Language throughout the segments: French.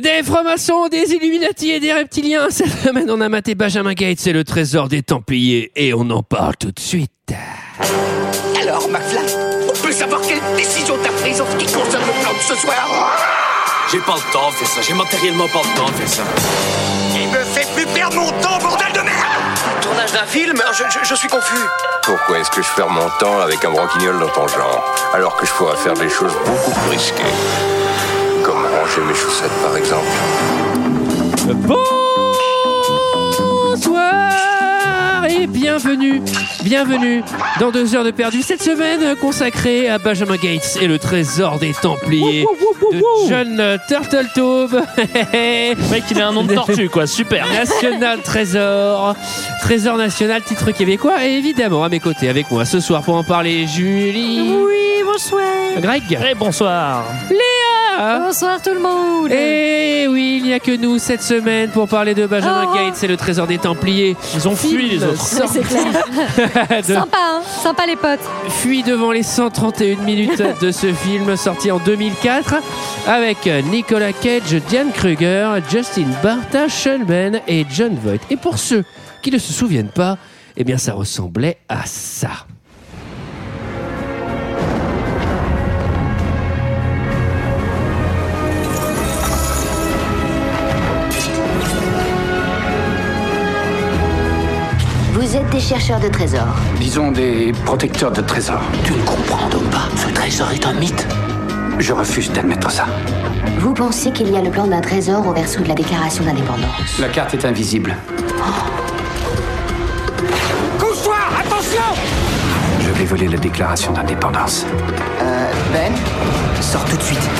Des francs-maçons, des Illuminati et des reptiliens. Cette semaine, on a maté Benjamin Gates et le trésor des Templiers. Et on en parle tout de suite. Alors, McFly, on peut savoir quelle décision t'as prise en ce qui concerne le plan de ce soir? J'ai pas le temps de faire ça, j'ai matériellement pas le temps de faire ça. Il me fait plus perdre mon temps, bordel de merde Tournage d'un film? Je, je- je suis confus. Pourquoi est-ce que je perds mon temps avec un branquignol dans ton genre, alors que je pourrais faire des choses beaucoup plus risquées? Ranger mes chaussettes, par exemple. Bonsoir et bienvenue, bienvenue dans deux heures de perdu. Cette semaine consacrée à Benjamin Gates et le trésor des Templiers de John Turtletaube. Mec, il a un nom de tortue, quoi. Super. National Trésor, Trésor National, titre québécois. Et évidemment, à mes côtés, avec moi ce soir pour en parler, Julie. Oui, bonsoir. Greg. Eh, bonsoir. Léa. Bonsoir tout le monde. Et oui, il n'y a que nous cette semaine pour parler de Benjamin Oh. Gates et le trésor des Templiers. Ils ont fui, les autres. C'est clair. de- Sympa, hein Sympa les potes. fuit devant les 131 minutes de ce film sorti en 2004 avec Nicolas Cage, Diane Kruger, Justin Barta, Sean Ben et John Voight. Et pour ceux qui ne se souviennent pas, eh bien ça ressemblait à ça. Des chercheurs de trésors. Disons des protecteurs de trésors. Tu ne comprends donc pas, ce trésor est un mythe. Je refuse d'admettre ça. Vous pensez qu'il y a le plan d'un trésor au verso de la déclaration d'indépendance? La carte est invisible. Couche-toi Attention Je vais voler la déclaration d'indépendance. Ben, sors tout de suite.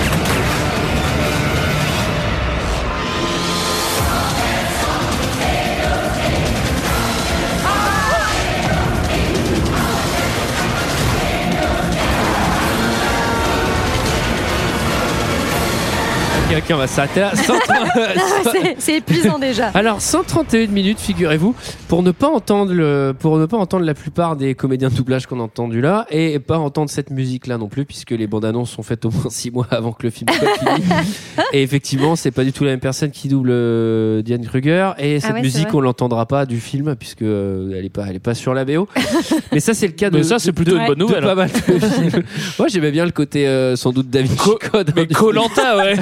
Ok, ok, on va s'arrêter là. 130 C'est- épuisant déjà. Alors 131 minutes, figurez-vous, pour ne pas entendre le, pour ne pas entendre la plupart des comédiens de doublage qu'on a entendus là, et pas entendre cette musique là non plus, puisque les bandes annonces sont faites au moins 6 mois avant que le film soit fini. et effectivement, c'est pas du tout la même personne qui double euh, Diane Kruger, et cette ouais, c'est musique on l'entendra pas du film puisque euh, elle est pas, elle est pas sur la BO. Mais ça c'est le cas de. Mais ça, c'est plutôt de- une bonne nouvelle. Pas mal de films. Moi j'aimais bien le côté euh, sans doute David Chico. dans Mais du- Colanta, ouais.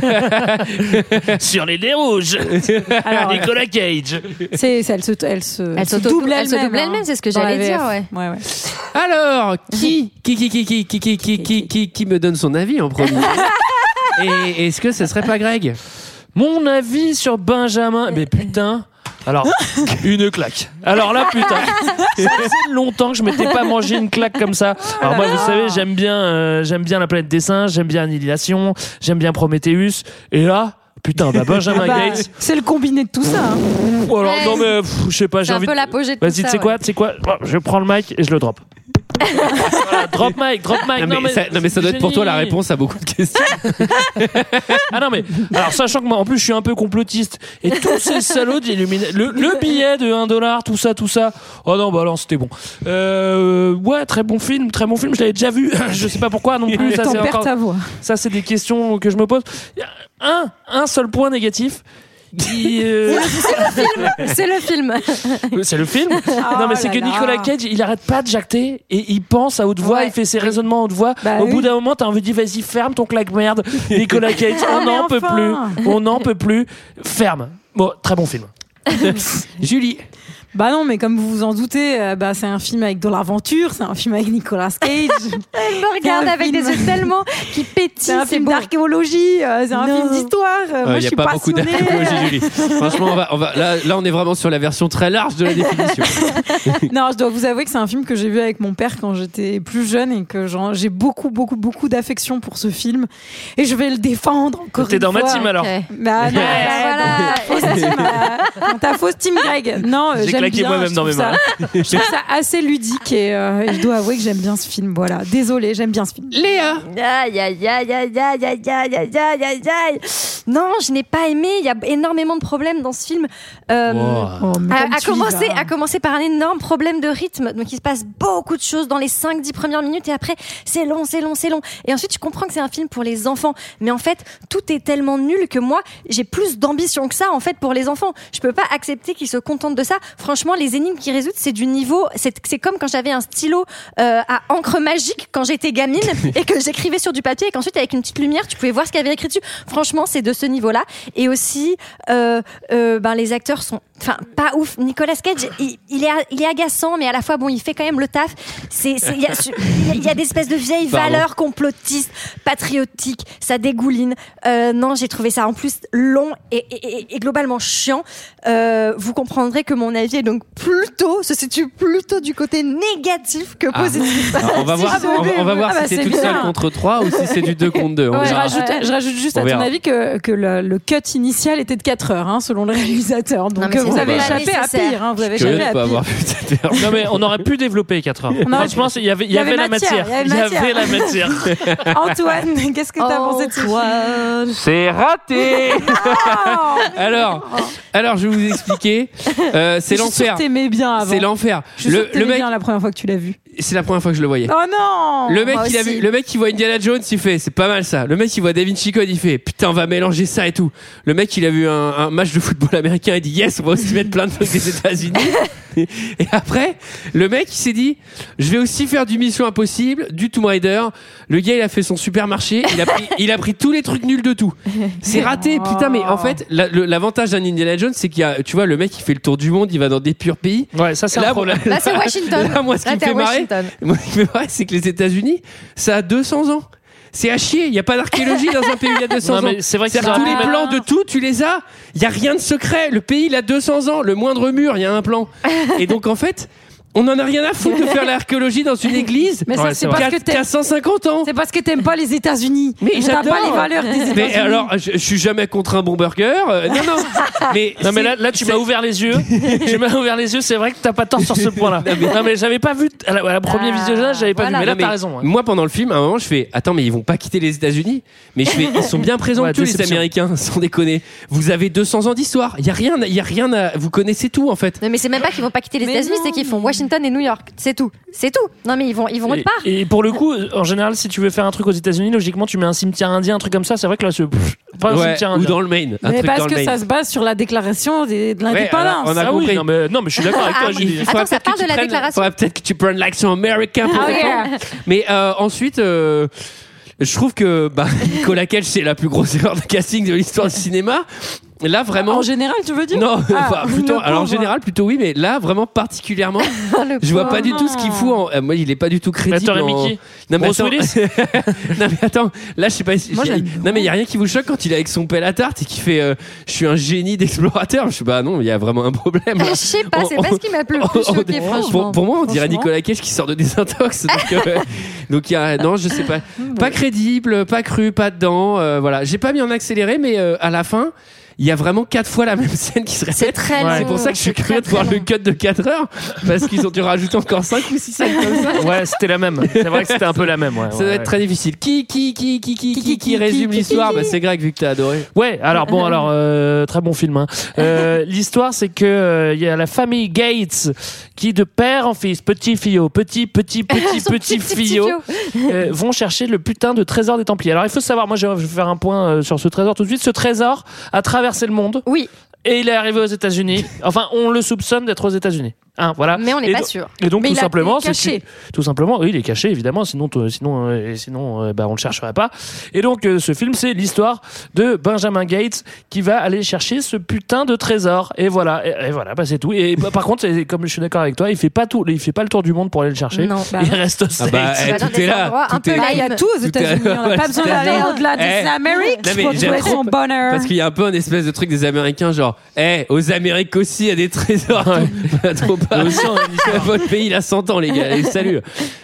Sur les dés rouges. Alors, Nicolas Cage. C'est, elle se, elle se, Elle se s'auto- double elle-même. hein, elle-même, c'est ce que j'allais dire, ouais. ouais, ouais. Alors, qui, qui, qui, qui, qui, qui, qui, qui, qui, qui, qui me donne son avis en premier? Et est-ce que ce serait pas Greg? Mon avis sur Benjamin. Mais putain. Alors, une claque. Alors là, putain, ça faisait longtemps que je m'étais pas mangé une claque comme ça. Alors moi, vous savez, j'aime bien, euh, j'aime bien la planète des singes, j'aime bien Annihilation, j'aime bien Prometheus. Et là, putain, bah Benjamin Bah, Gates. c'est le combiné de tout ça. hein. Ou alors, Ouais. non mais, pff, je sais pas, C'est j'ai un envie. peu de- l'apogée de tout Vas-y, tu ça, sais ouais. quoi, tu sais quoi? Je prends le mic et je le drop. Voilà, drop mic, drop mic. non mais, ça, non, mais ça doit être pour toi la génie. réponse à beaucoup de questions. Ah non mais alors sachant que moi en plus je suis un peu complotiste et tous ces salauds d'Illuminati le, le billet de 1 dollar tout ça tout ça oh non bah non c'était bon euh, ouais très bon film très bon film je l'avais déjà vu je sais pas pourquoi non plus ça T'en c'est perds encore ta voix. ça c'est des questions que je me pose un un seul point négatif euh, C'est le film. c'est le film. Oh non mais c'est que là. Nicolas Cage il arrête pas de jacter et il pense à haute voix Ouais. il fait ses raisonnements à haute voix. Bah au oui. bout d'un moment t'as envie de dire vas-y ferme ton claque merde. Nicolas Cage Ah, on n'en peut plus. on n'en peut plus. Ferme. Bon très bon film. Julie, Bah non, mais comme vous vous en doutez, euh, bah, c'est un film avec de l'aventure, c'est un film avec Nicolas Cage. Elle me regarde avec film. des yeux tellement qui pétillent. c'est un film d'archéologie, euh, c'est un Non. film d'histoire. Euh, il Moi, je n'y a suis pas beaucoup d'archéologie, Julie. Franchement, on va, on va, là, là, on est vraiment sur la version très large de la définition. Non, je dois vous avouer que c'est un film que j'ai vu avec mon père quand j'étais plus jeune et que j'ai beaucoup, beaucoup, beaucoup d'affection pour ce film. Et je vais le défendre encore t'es une dans ma fois. team alors. Bah non, ouais, voilà. Ta fausse team, euh, dans ta fausse team Greg. Non, euh, J'ai j'aime claqué bien, moi-même je dans mes mains. ça- Je trouve ça assez ludique et, euh, et je dois avouer que j'aime bien ce film. Voilà. Désolée, j'aime bien ce film. Léa Aïe, aïe, aïe, aïe, aïe, aïe, aïe, aïe, aïe, aïe, aïe, aïe. Non, je n'ai pas aimé. Il y a énormément de problèmes dans ce film. Euh, Oh, mais à, à tu commencer, vas. à commencer par un énorme problème de rythme. Donc, il se passe beaucoup de choses dans les 5-10 premières minutes et après, c'est long, c'est long, c'est long. Et ensuite, je comprends que c'est un film pour les enfants. Mais en fait, tout est tellement nul que moi, j'ai plus d'ambition que ça, en fait, pour les enfants. Je peux pas accepter qu'ils se contentent de ça. Franchement, les énigmes qu'ils résolvent, c'est du niveau, c'est comme quand j'avais un stylo euh, à encre magique quand j'étais gamine et que j'écrivais sur du papier et qu'ensuite, avec une petite lumière, tu pouvais voir ce qu'il y avait écrit dessus. Franchement, c'est de ce niveau-là. Et aussi, euh, euh, ben, les acteurs sont, enfin, pas ouf. Nicolas Cage, il, il est, il est agaçant, mais à la fois, bon, il fait quand même le taf. C'est, il y a, y a- des espèces de vieilles Pardon. valeurs complotistes, patriotiques. Ça dégouline. Euh, non, j'ai trouvé ça en plus long et, et- et- et globalement chiant. Euh, vous comprendrez que mon avis est donc plutôt, se situe plutôt du côté négatif que Ah. positif. Alors, on va voir, Si on va, on va voir Ah bah, si c'est toute seule contre 3 ou si c'est du 2 contre 2. Ouais, je, rajoute, je rajoute juste On à ton verra. avis que, que le, le cut initial était de 4 heures, hein, selon le réalisateur. Donc Non, euh, vous avez échappé à pire. Hein, vous avez Je échappé ne à pire. Non mais on aurait pu développer 4 heures. Franchement, il y avait, y avait la matière. il y avait la matière. Antoine, qu'est-ce que t'as pensé de ce. C'est raté Alors, alors je vais vous expliquer. Euh, c'est l'enfer. que t'aimais bien avant. C'est l'enfer. Je suis sûre Le, que t'aimais mec, bien la première fois que tu l'as vu. C'est la première fois que je le voyais. Oh non Le mec, moi il a aussi. vu, le mec qui voit Indiana Jones, il fait, c'est pas mal ça. Le mec, il voit David Code, il fait, putain, on va mélanger ça et tout. Le mec, il a vu un, un match de football américain, il dit, yes, on va aussi mettre plein de trucs des États-Unis. et, après, le mec, il s'est dit, je vais aussi faire du Mission Impossible, du Tomb Raider. Le gars, il a fait son supermarché, il a pris, il a pris tous les trucs nuls de tout. C'est raté, putain, mais en fait, la- le- l'avantage d'un Indiana Jones, c'est qu'il y a, tu vois, le mec, il fait le tour du monde, il va dans des purs pays. Ouais, ça c'est Là, un problème. Là, c'est Washington. Là, moi, ce qui Là, me t'es à fait marrer, Washington. moi, ce qui me fait marrer, c'est que les États-Unis, ça a 200 ans. C'est à chier. Il n'y a pas d'archéologie dans un pays il y a 200 Non, ans. mais c'est vrai auraient tous les plans de tout, tu les as. Il y a rien de secret. Le pays, il a 200 ans. Le moindre mur, il y a un plan. Et donc, en fait, on en a rien à foutre de faire l'archéologie dans une église Mais ça, Ouais, c'est c'est parce que t'aimes. 150 ans. C'est parce que t'aimes pas les États-Unis. Mais T'as j'adore. pas les valeurs des États-Unis. Mais alors, je, je suis jamais contre un bon burger. Euh, non, non. Mais, Non mais là, là tu m'as ouvert les yeux. tu m'as ouvert les yeux. C'est vrai que t'as pas tort sur ce point-là. non mais, j'avais pas vu à la, à la premier Ah, visionnage, j'avais pas voilà. vu. Mais là t'as raison. hein. Moi, pendant le film, à un moment, je fais Attends, mais ils vont pas quitter les États-Unis Mais je fais Ils sont bien présents Ouais, tous les. Américains, sans déconner. Vous avez 200 ans d'histoire. Il y a rien, il y a rien à. Vous connaissez tout en fait. Non, mais c'est même pas qu'ils vont pas quitter les États-Unis, c'est qu'ils font Washington et New York. C'est tout. C'est tout. Non, mais ils vont, ils vont autre part. Et, et pour le coup, en général, si tu veux faire un truc aux États-Unis, logiquement, tu mets un cimetière indien, un truc comme ça. C'est vrai que là, c'est pff, pas un cimetière ou indien. dans le Maine. Un Mais truc parce dans le que Maine. ça se base sur la déclaration des- de l'indépendance. on a Ah oui, compris. non mais, non, mais je suis d'accord avec toi, Ah, Julie. Attends, faudrait ça parle de la prennes- déclaration faudrait peut-être que tu prennes l'accent américain pour Ah oui. comprendre. Mais euh, ensuite, euh, je trouve que bah, Nicolas Cage, c'est la plus grosse erreur de casting de l'histoire du cinéma. Là, vraiment. En général, tu veux dire Non, Ah, enfin, plutôt. Alors en général, plutôt oui, mais là, vraiment particulièrement, Le je vois pas du tout ce qu'il fout. En... euh, moi, il est pas du tout crédible. T'aurais en- mis qui Non mais Bruce attends. Willis non mais attends, là je sais pas. Moi, j'ai- j'aime non mais il y a rien qui vous choque quand il est avec son pelle à tarte et qui fait euh, je suis un génie d'explorateur. Je sais pas non, il y a vraiment un problème. Je sais pas, c'est On- pas ce qui m'a le plus on- choqué, on- franchement. pour, pour moi, on dirait. Nicolas Cage qui sort de désintox. Donc, euh, donc y a non, je sais pas, pas crédible, pas cru, pas dedans. euh, voilà, j'ai pas mis en accéléré, mais euh, à la fin. Il y a vraiment quatre fois la même scène qui se C'est répète. très long. C'est pour ça que je suis c'est curieux de voir le cut de 4 heures parce qu'ils ont dû rajouter encore 5 ou 6 scènes comme ça. Ouais, c'était la même. C'est vrai que c'était un peu la même. Ouais, Ça ouais, doit ouais. être très difficile. Qui, qui, qui, qui, qui, qui, qui, qui, résume l'histoire bah, C'est Greg, vu que t'as adoré. Ouais, alors bon, alors euh, très bon film. hein. Euh, L'histoire, c'est que euh, il y a la famille Gates qui, de père en fils, petit fillot, petit, petit, petit, petit, petit, fillot, euh, vont chercher le putain de trésor des Templiers. Alors il faut savoir, moi je vais faire un point euh, sur ce trésor tout de suite. Ce trésor a traversé le monde Oui, et il est arrivé aux États-Unis. Enfin, on le soupçonne d'être aux États-Unis. Hein, voilà. mais on n'est pas do- sûr. Et donc Mais tout il a- simplement, il est c'est caché. que- tout simplement, oui, il est caché évidemment, sinon, t- sinon, euh, sinon, euh, bah, on le chercherait pas. Et donc, euh, ce film, c'est l'histoire de Benjamin Gates qui va aller chercher ce putain de trésor. Et voilà, et, et voilà, bah, c'est tout. Et bah, par contre, c'est- comme je suis d'accord avec toi, il fait pas tout, il fait pas le tour du monde pour aller le chercher. Non. Bah il non. reste aux Ah States. bah, eh, dans tout est là. un Tout est peu Bah, il y a tout aux Tout est- États-Unis. On n'a pas besoin d'aller là. au-delà des Eh. Amériques Non, mais pour trouver trop- son bonheur. Parce qu'il y a un peu un espèce de truc des Américains, genre, eh, aux Amériques aussi, il y a des trésors. Trop pas. Votre pays, il a 100 ans, les gars. Allez, salut.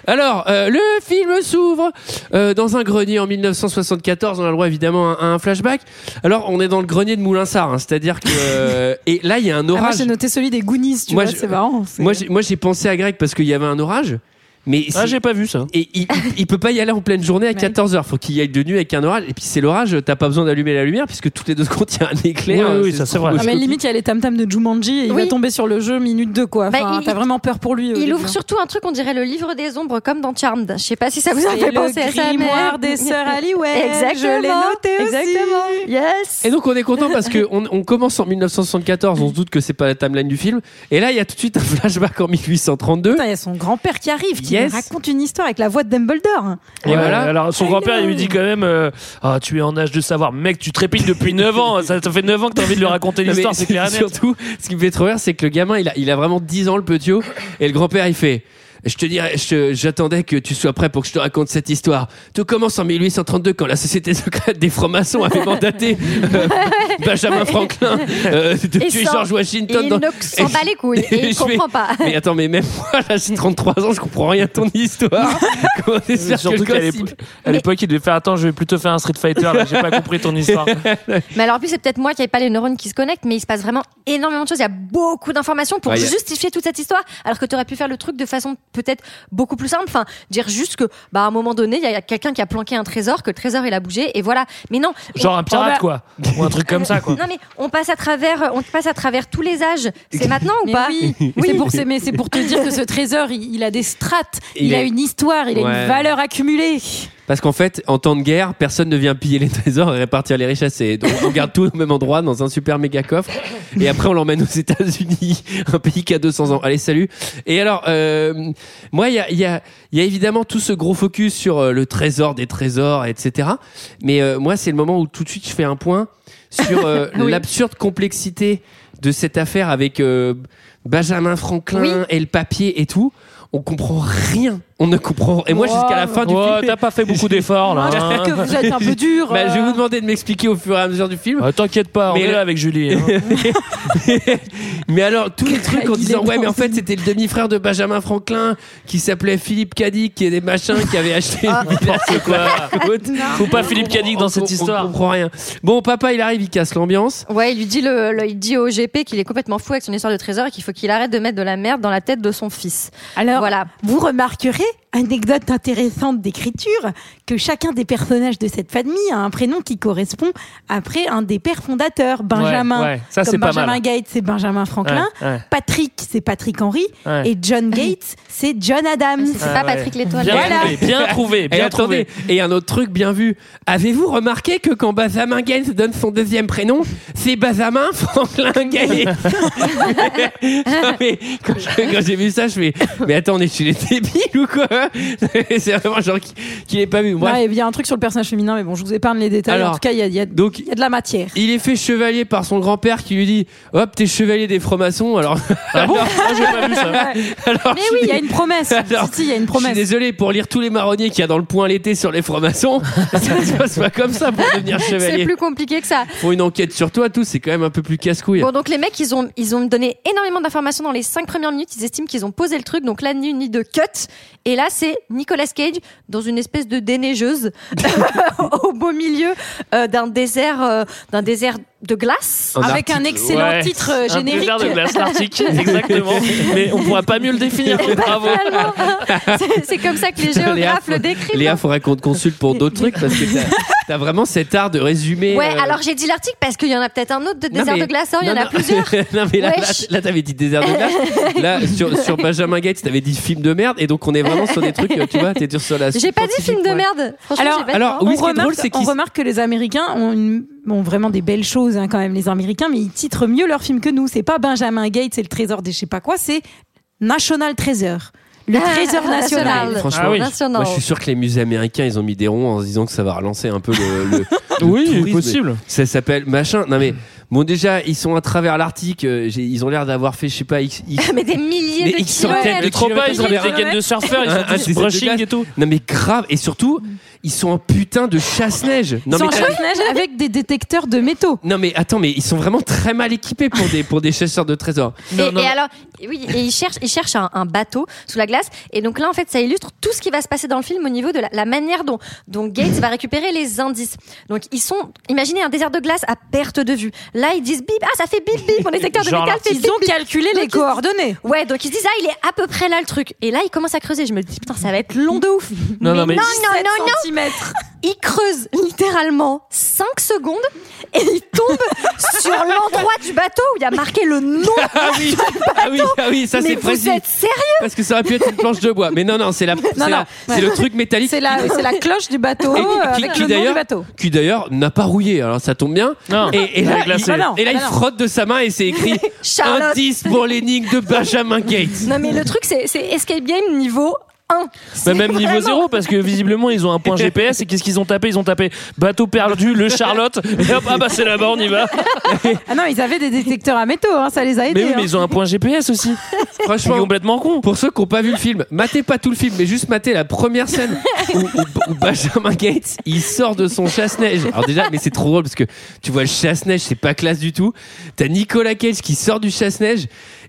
Alors, euh, le film s'ouvre euh, dans un grenier en 1974. On a le droit évidemment à un flashback. Alors, on est dans le grenier de Moulinsart, hein, c'est-à-dire que euh, et là, il y a un Ah, moi, orage. j'ai noté celui des Goonies, tu Moi, vois, c'est marrant. c'est- moi, j'ai- moi, j'ai pensé à Greg parce qu'il y avait un orage. Mais Ah, j'ai pas vu ça. et il, il- peut pas y aller en pleine journée à Ouais. 14h. Faut qu'il y aille de nuit avec un orage. Et puis c'est l'orage, t'as pas besoin d'allumer la lumière puisque toutes les deux secondes il y a un éclair. Oui, oui, ça, c'est vrai. Ah, mais limite, il y a les tam-tams de Jumanji et il Oui. va tomber sur le jeu minute 2, quoi. Bah, Enfin, T'as vraiment peur pour lui. Il début, ouvre surtout un truc, on dirait le livre des ombres, comme dans Charmed. Je sais pas si ça vous a fait le penser à ça. mais- grimoire des sœurs Halliwell. Exactement. Je l'ai noté aussi. Exactement. Yes. Et donc on est content parce que on, on commence en 1974, on se doute que c'est pas la timeline du film. Et là il y a tout de suite un flashback en 1832. Putain, il y a son grand-père qui arrive, Yes. raconte une histoire avec la voix de Dumbledore. Et Ouais, voilà. Alors son grand-père, il lui dit quand même euh, Ah, tu es en âge de savoir. Mec, tu trépides depuis 9 ans. Ça, ça fait 9 ans que t'as envie de lui raconter l'histoire, c'est clair et. Surtout, ce qui me fait trop rire, c'est que le gamin, il a, il a vraiment 10 ans, le petit, et le grand-père, il fait. Je te dirais, je te- j'attendais que tu sois prêt pour que je te raconte cette histoire. Tout commence en 1832 quand la société secrète des francs-maçons avait mandaté euh, Benjamin Franklin euh, de Et tuer sans- George Washington. Il dans- ne s'en bat les couilles et il Je vais- comprend pas. Mais attends, mais même moi, là, j'ai 33 ans, je comprends rien à ton histoire. Comment que Surtout le qu'à l'époque, il- à l'époque, il devait faire Attends, je vais plutôt faire un Street Fighter. Là, j'ai pas compris ton histoire. Mais alors, en plus, c'est peut-être moi qui n'avais pas les neurones qui se connectent, mais il se passe vraiment énormément de choses. Il y a beaucoup d'informations pour Ouais, il y a- justifier toute cette histoire, alors que tu aurais pu faire le truc de façon peut-être beaucoup plus simple. Enfin, dire juste que, bah, à un moment donné, il y a quelqu'un qui a planqué un trésor, que le trésor il a bougé, et voilà. Mais non. Genre un pirate, va- quoi. Ou un truc comme ça, quoi. Non mais on passe à travers, on passe à travers tous les âges. C'est maintenant ou Mais pas oui, c'est pour, c'est- mais c'est pour te dire que ce trésor, il, il a des strates, il, Il a est- une histoire, il a une valeur accumulée. Parce qu'en fait, en temps de guerre, personne ne vient piller les trésors et répartir les richesses. Et donc, on garde tout au même endroit, dans un super méga coffre. Et après, on l'emmène aux États-Unis, un pays qui a 200 ans. Allez, salut. Et alors, euh, moi, il y a, il y, a, y a évidemment tout ce gros focus sur euh, le trésor des trésors, etc. Mais euh, moi, c'est le moment où tout de suite, je fais un point sur euh, Oui. l'absurde complexité de cette affaire avec euh, Benjamin Franklin Oui. et le papier et tout. On comprend rien. On ne comprend. Et moi, jusqu'à la fin du Oh, film, t'as pas fait beaucoup d'efforts, là. Hein. que vous êtes un peu dur. bah, je vais euh. vous demander de m'expliquer au fur et à mesure du film. Ah, T'inquiète pas, on Mais est là avec Julie. hein. mais alors, tous les trucs en disant, ouais, mais en fait, c'était le demi-frère de Benjamin Franklin qui s'appelait Philippe Cadic, qui est des machins, qui avait acheté Ah. quoi. Faut pas Philippe Cadic dans On- cette on- histoire. On comprend rien. Bon, papa, il arrive, il casse l'ambiance. Ouais, il lui dit le, le- il dit au GP qu'il est complètement fou avec son histoire de trésor et qu'il faut qu'il arrête de mettre de la merde dans la tête de son fils. Alors, Voilà. vous remarquerez, はい。Anecdote intéressante d'écriture, que chacun des personnages de cette famille a un prénom qui correspond après un des pères fondateurs. Benjamin, Ouais, ouais, ça, c'est comme pas Benjamin mal. Gates, c'est Benjamin Franklin. Ouais, ouais. Patrick, c'est Patrick Henry. Ouais. Et John Gates, c'est John Adams. C'est Ah pas ouais. Patrick l'étoile. Bien Voilà. trouvé, bien trouvé, Et bien attendez, trouvé. et un autre truc bien vu. Avez-vous remarqué que quand Benjamin Gates donne son deuxième prénom, c'est Benjamin Franklin Gates? Non, mais quand j'ai vu ça, je fais, mais attends, on est chez les débiles ou quoi? C'est vraiment genre qui, qui l'ait pas vu. Bref. Ouais, il y a un truc sur le personnage féminin, mais bon, je vous épargne les détails. Alors, en tout cas, il y a, y a- donc, il y a de la matière. Il est fait chevalier par son grand-père qui lui dit Hop, t'es chevalier des francs-maçons. Alors, Ah bon? Ah, pas vu ça. alors Mais oui, il y a une promesse. Alors, si, si, il y a une Je suis promesse. désolé pour lire tous les marronniers qu'il y a dans le point l'été sur les francs-maçons. ça se passe pas comme ça pour devenir C'est chevalier. plus compliqué que ça. Faut une enquête sur toi, tout. C'est quand même un peu plus casse-couille. Bon, donc les mecs, ils ont, ils ont donné énormément d'informations dans les cinq premières minutes. Ils estiment qu'ils ont posé le truc. Donc là, ni ni de cut. Et là, c'est Nicolas Cage dans une espèce de déneigeuse au beau milieu euh, d'un désert, euh, d'un désert de glace. Avec un excellent Ouais. titre euh, Un générique. désert de glace l'Arctique, exactement. Mais on pourra pas mieux le définir. Bravo. Finalement, c'est- c'est comme ça que les Léa, géographes le décrivent. Léa, faudrait qu'on te consulte pour d'autres trucs parce que t'as- vraiment cet art de résumer. Ouais, euh, alors j'ai dit l'article parce qu'il y en a peut-être un autre de désert mais- de glace. hein, il y en non, a plusieurs. non, mais là, là, Wesh. là, t'avais dit désert de glace. Là, sur, sur Benjamin Gates, t'avais dit film de merde. Et donc, on est vraiment sur des trucs, euh, tu vois, t'es dur sur la. J'ai pas dit film de merde. Franchement, Alors- pas alors, oui, on, remarque, drôle, on remarque que les Américains ont, une- ont vraiment des belles choses hein, quand même, les Américains, mais ils titrent mieux leurs films que nous. C'est pas Benjamin Gates et le trésor des je sais pas quoi, c'est National Treasure. Le Ah, trésor national. national. Franchement, Ah oui. National. Moi, je suis sûr que les musées américains, ils ont mis des ronds en se disant que ça va relancer un peu le. le- le Oui, tourisme. possible. Ça s'appelle machin. Non mais Bon, déjà, ils sont à travers l'Arctique. euh, j'ai- ils ont l'air d'avoir fait, je sais pas, X, X- Mais des milliers de kilomètres. Mais trop pas, ils ont des week-ends de surfeurs, ils Un- un sont tous brushing et tout. Non, mais grave. Et surtout, ils sont en putain de chasse-neige. Non, Ils mais sont en chasse-neige avec des détecteurs de métaux. Non mais attends mais ils sont vraiment très mal équipés pour des pour des chasseurs de trésors. Et, Non, non. et alors, oui, et ils cherchent, ils cherchent un, un bateau sous la glace. Et donc là, en fait, ça illustre tout ce qui va se passer dans le film au niveau de la, la manière dont, dont Gates va récupérer les indices. Donc ils sont, imaginez un désert de glace à perte de vue. Là, ils disent bip, ah ça fait bip bip, mon détecteur de Genre métal fait Ils bip ont bip. calculé les Donc, ils- coordonnées. Ouais, donc ils se disent ah il est à peu près là le truc. Et là, ils commencent à creuser. Je me dis putain, ça va être long de ouf. Non, non, mais- non, non, non, non. centimètres. Ils creusent littéralement 5 secondes et ils tombent sur l'endroit du bateau où il y a marqué le nom. Ah oui ah oui ah oui ça Mais c'est vous précis êtes sérieux parce que ça aurait pu être une planche de bois mais non non c'est la c'est non, la- c'est ouais. le truc métallique C'est la, c'est la cloche du bateau Et- euh, qui- avec qui le nom du d'ailleurs- bateau. qui d'ailleurs n'a pas rouillé alors ça tombe bien Non. et, et là, il, Bah non, et là, bah il non. frotte de sa main et c'est écrit indice pour l'énigme de Benjamin Gates Non mais le truc c'est c'est escape game niveau 1. Bah, même niveau vraiment- zéro parce que visiblement ils ont un point GPS et qu'est-ce qu'ils ont tapé? Ils ont tapé bateau perdu, le Charlotte et hop ah bah c'est là-bas on y va. Ah non, ils avaient des détecteurs à métaux, hein, ça les a aidés. Mais oui hein. mais ils ont un point GPS aussi. Franchement complètement con. pour ceux qui n'ont pas vu le film, matez pas tout le film, mais juste matez la première scène où, où- où Benjamin Gates il sort de son chasse-neige. Alors déjà, mais c'est trop drôle parce que tu vois le chasse-neige, c'est pas classe du tout. T'as Nicolas Cage qui sort du chasse-neige.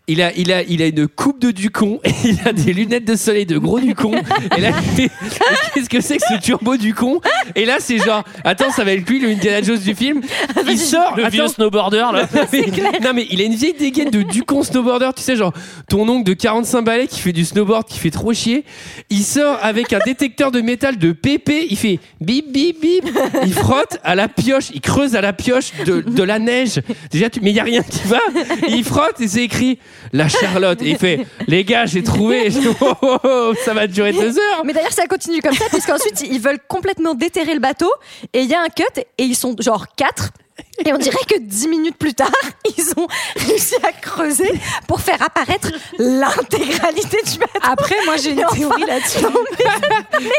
Il a, il, a, il a une coupe de Ducon et il a des lunettes de soleil de gros Ducon. Et là, il fait, Mais qu'est-ce que c'est que ce turbo Ducon? Et là, c'est genre, attends, ça va être lui, le Indiana Jones du film. Il sort, Le vieux attends, snowboarder là. mais- non mais il a une vieille dégaine de Ducon snowboarder, tu sais genre ton oncle de 45 balais qui fait du snowboard qui fait trop chier. Il sort avec un détecteur de métal de PP, il fait bip bip bip, il frotte à la pioche, il creuse à la pioche de, de la neige. Déjà tu mais il y a rien qui va. Et il frotte et c'est écrit la Charlotte et il fait les gars, j'ai trouvé. Oh, oh, oh, ça va durer deux heures. Mais d'ailleurs ça continue comme ça puisqu'ensuite ils veulent complètement déterrer le bateau et il y a un cut et ils sont genre 4 et on dirait que 10 minutes plus tard, ils ont réussi à creuser pour faire apparaître l'intégralité du bateau. Après, moi j'ai une enfin- théorie là-dessus.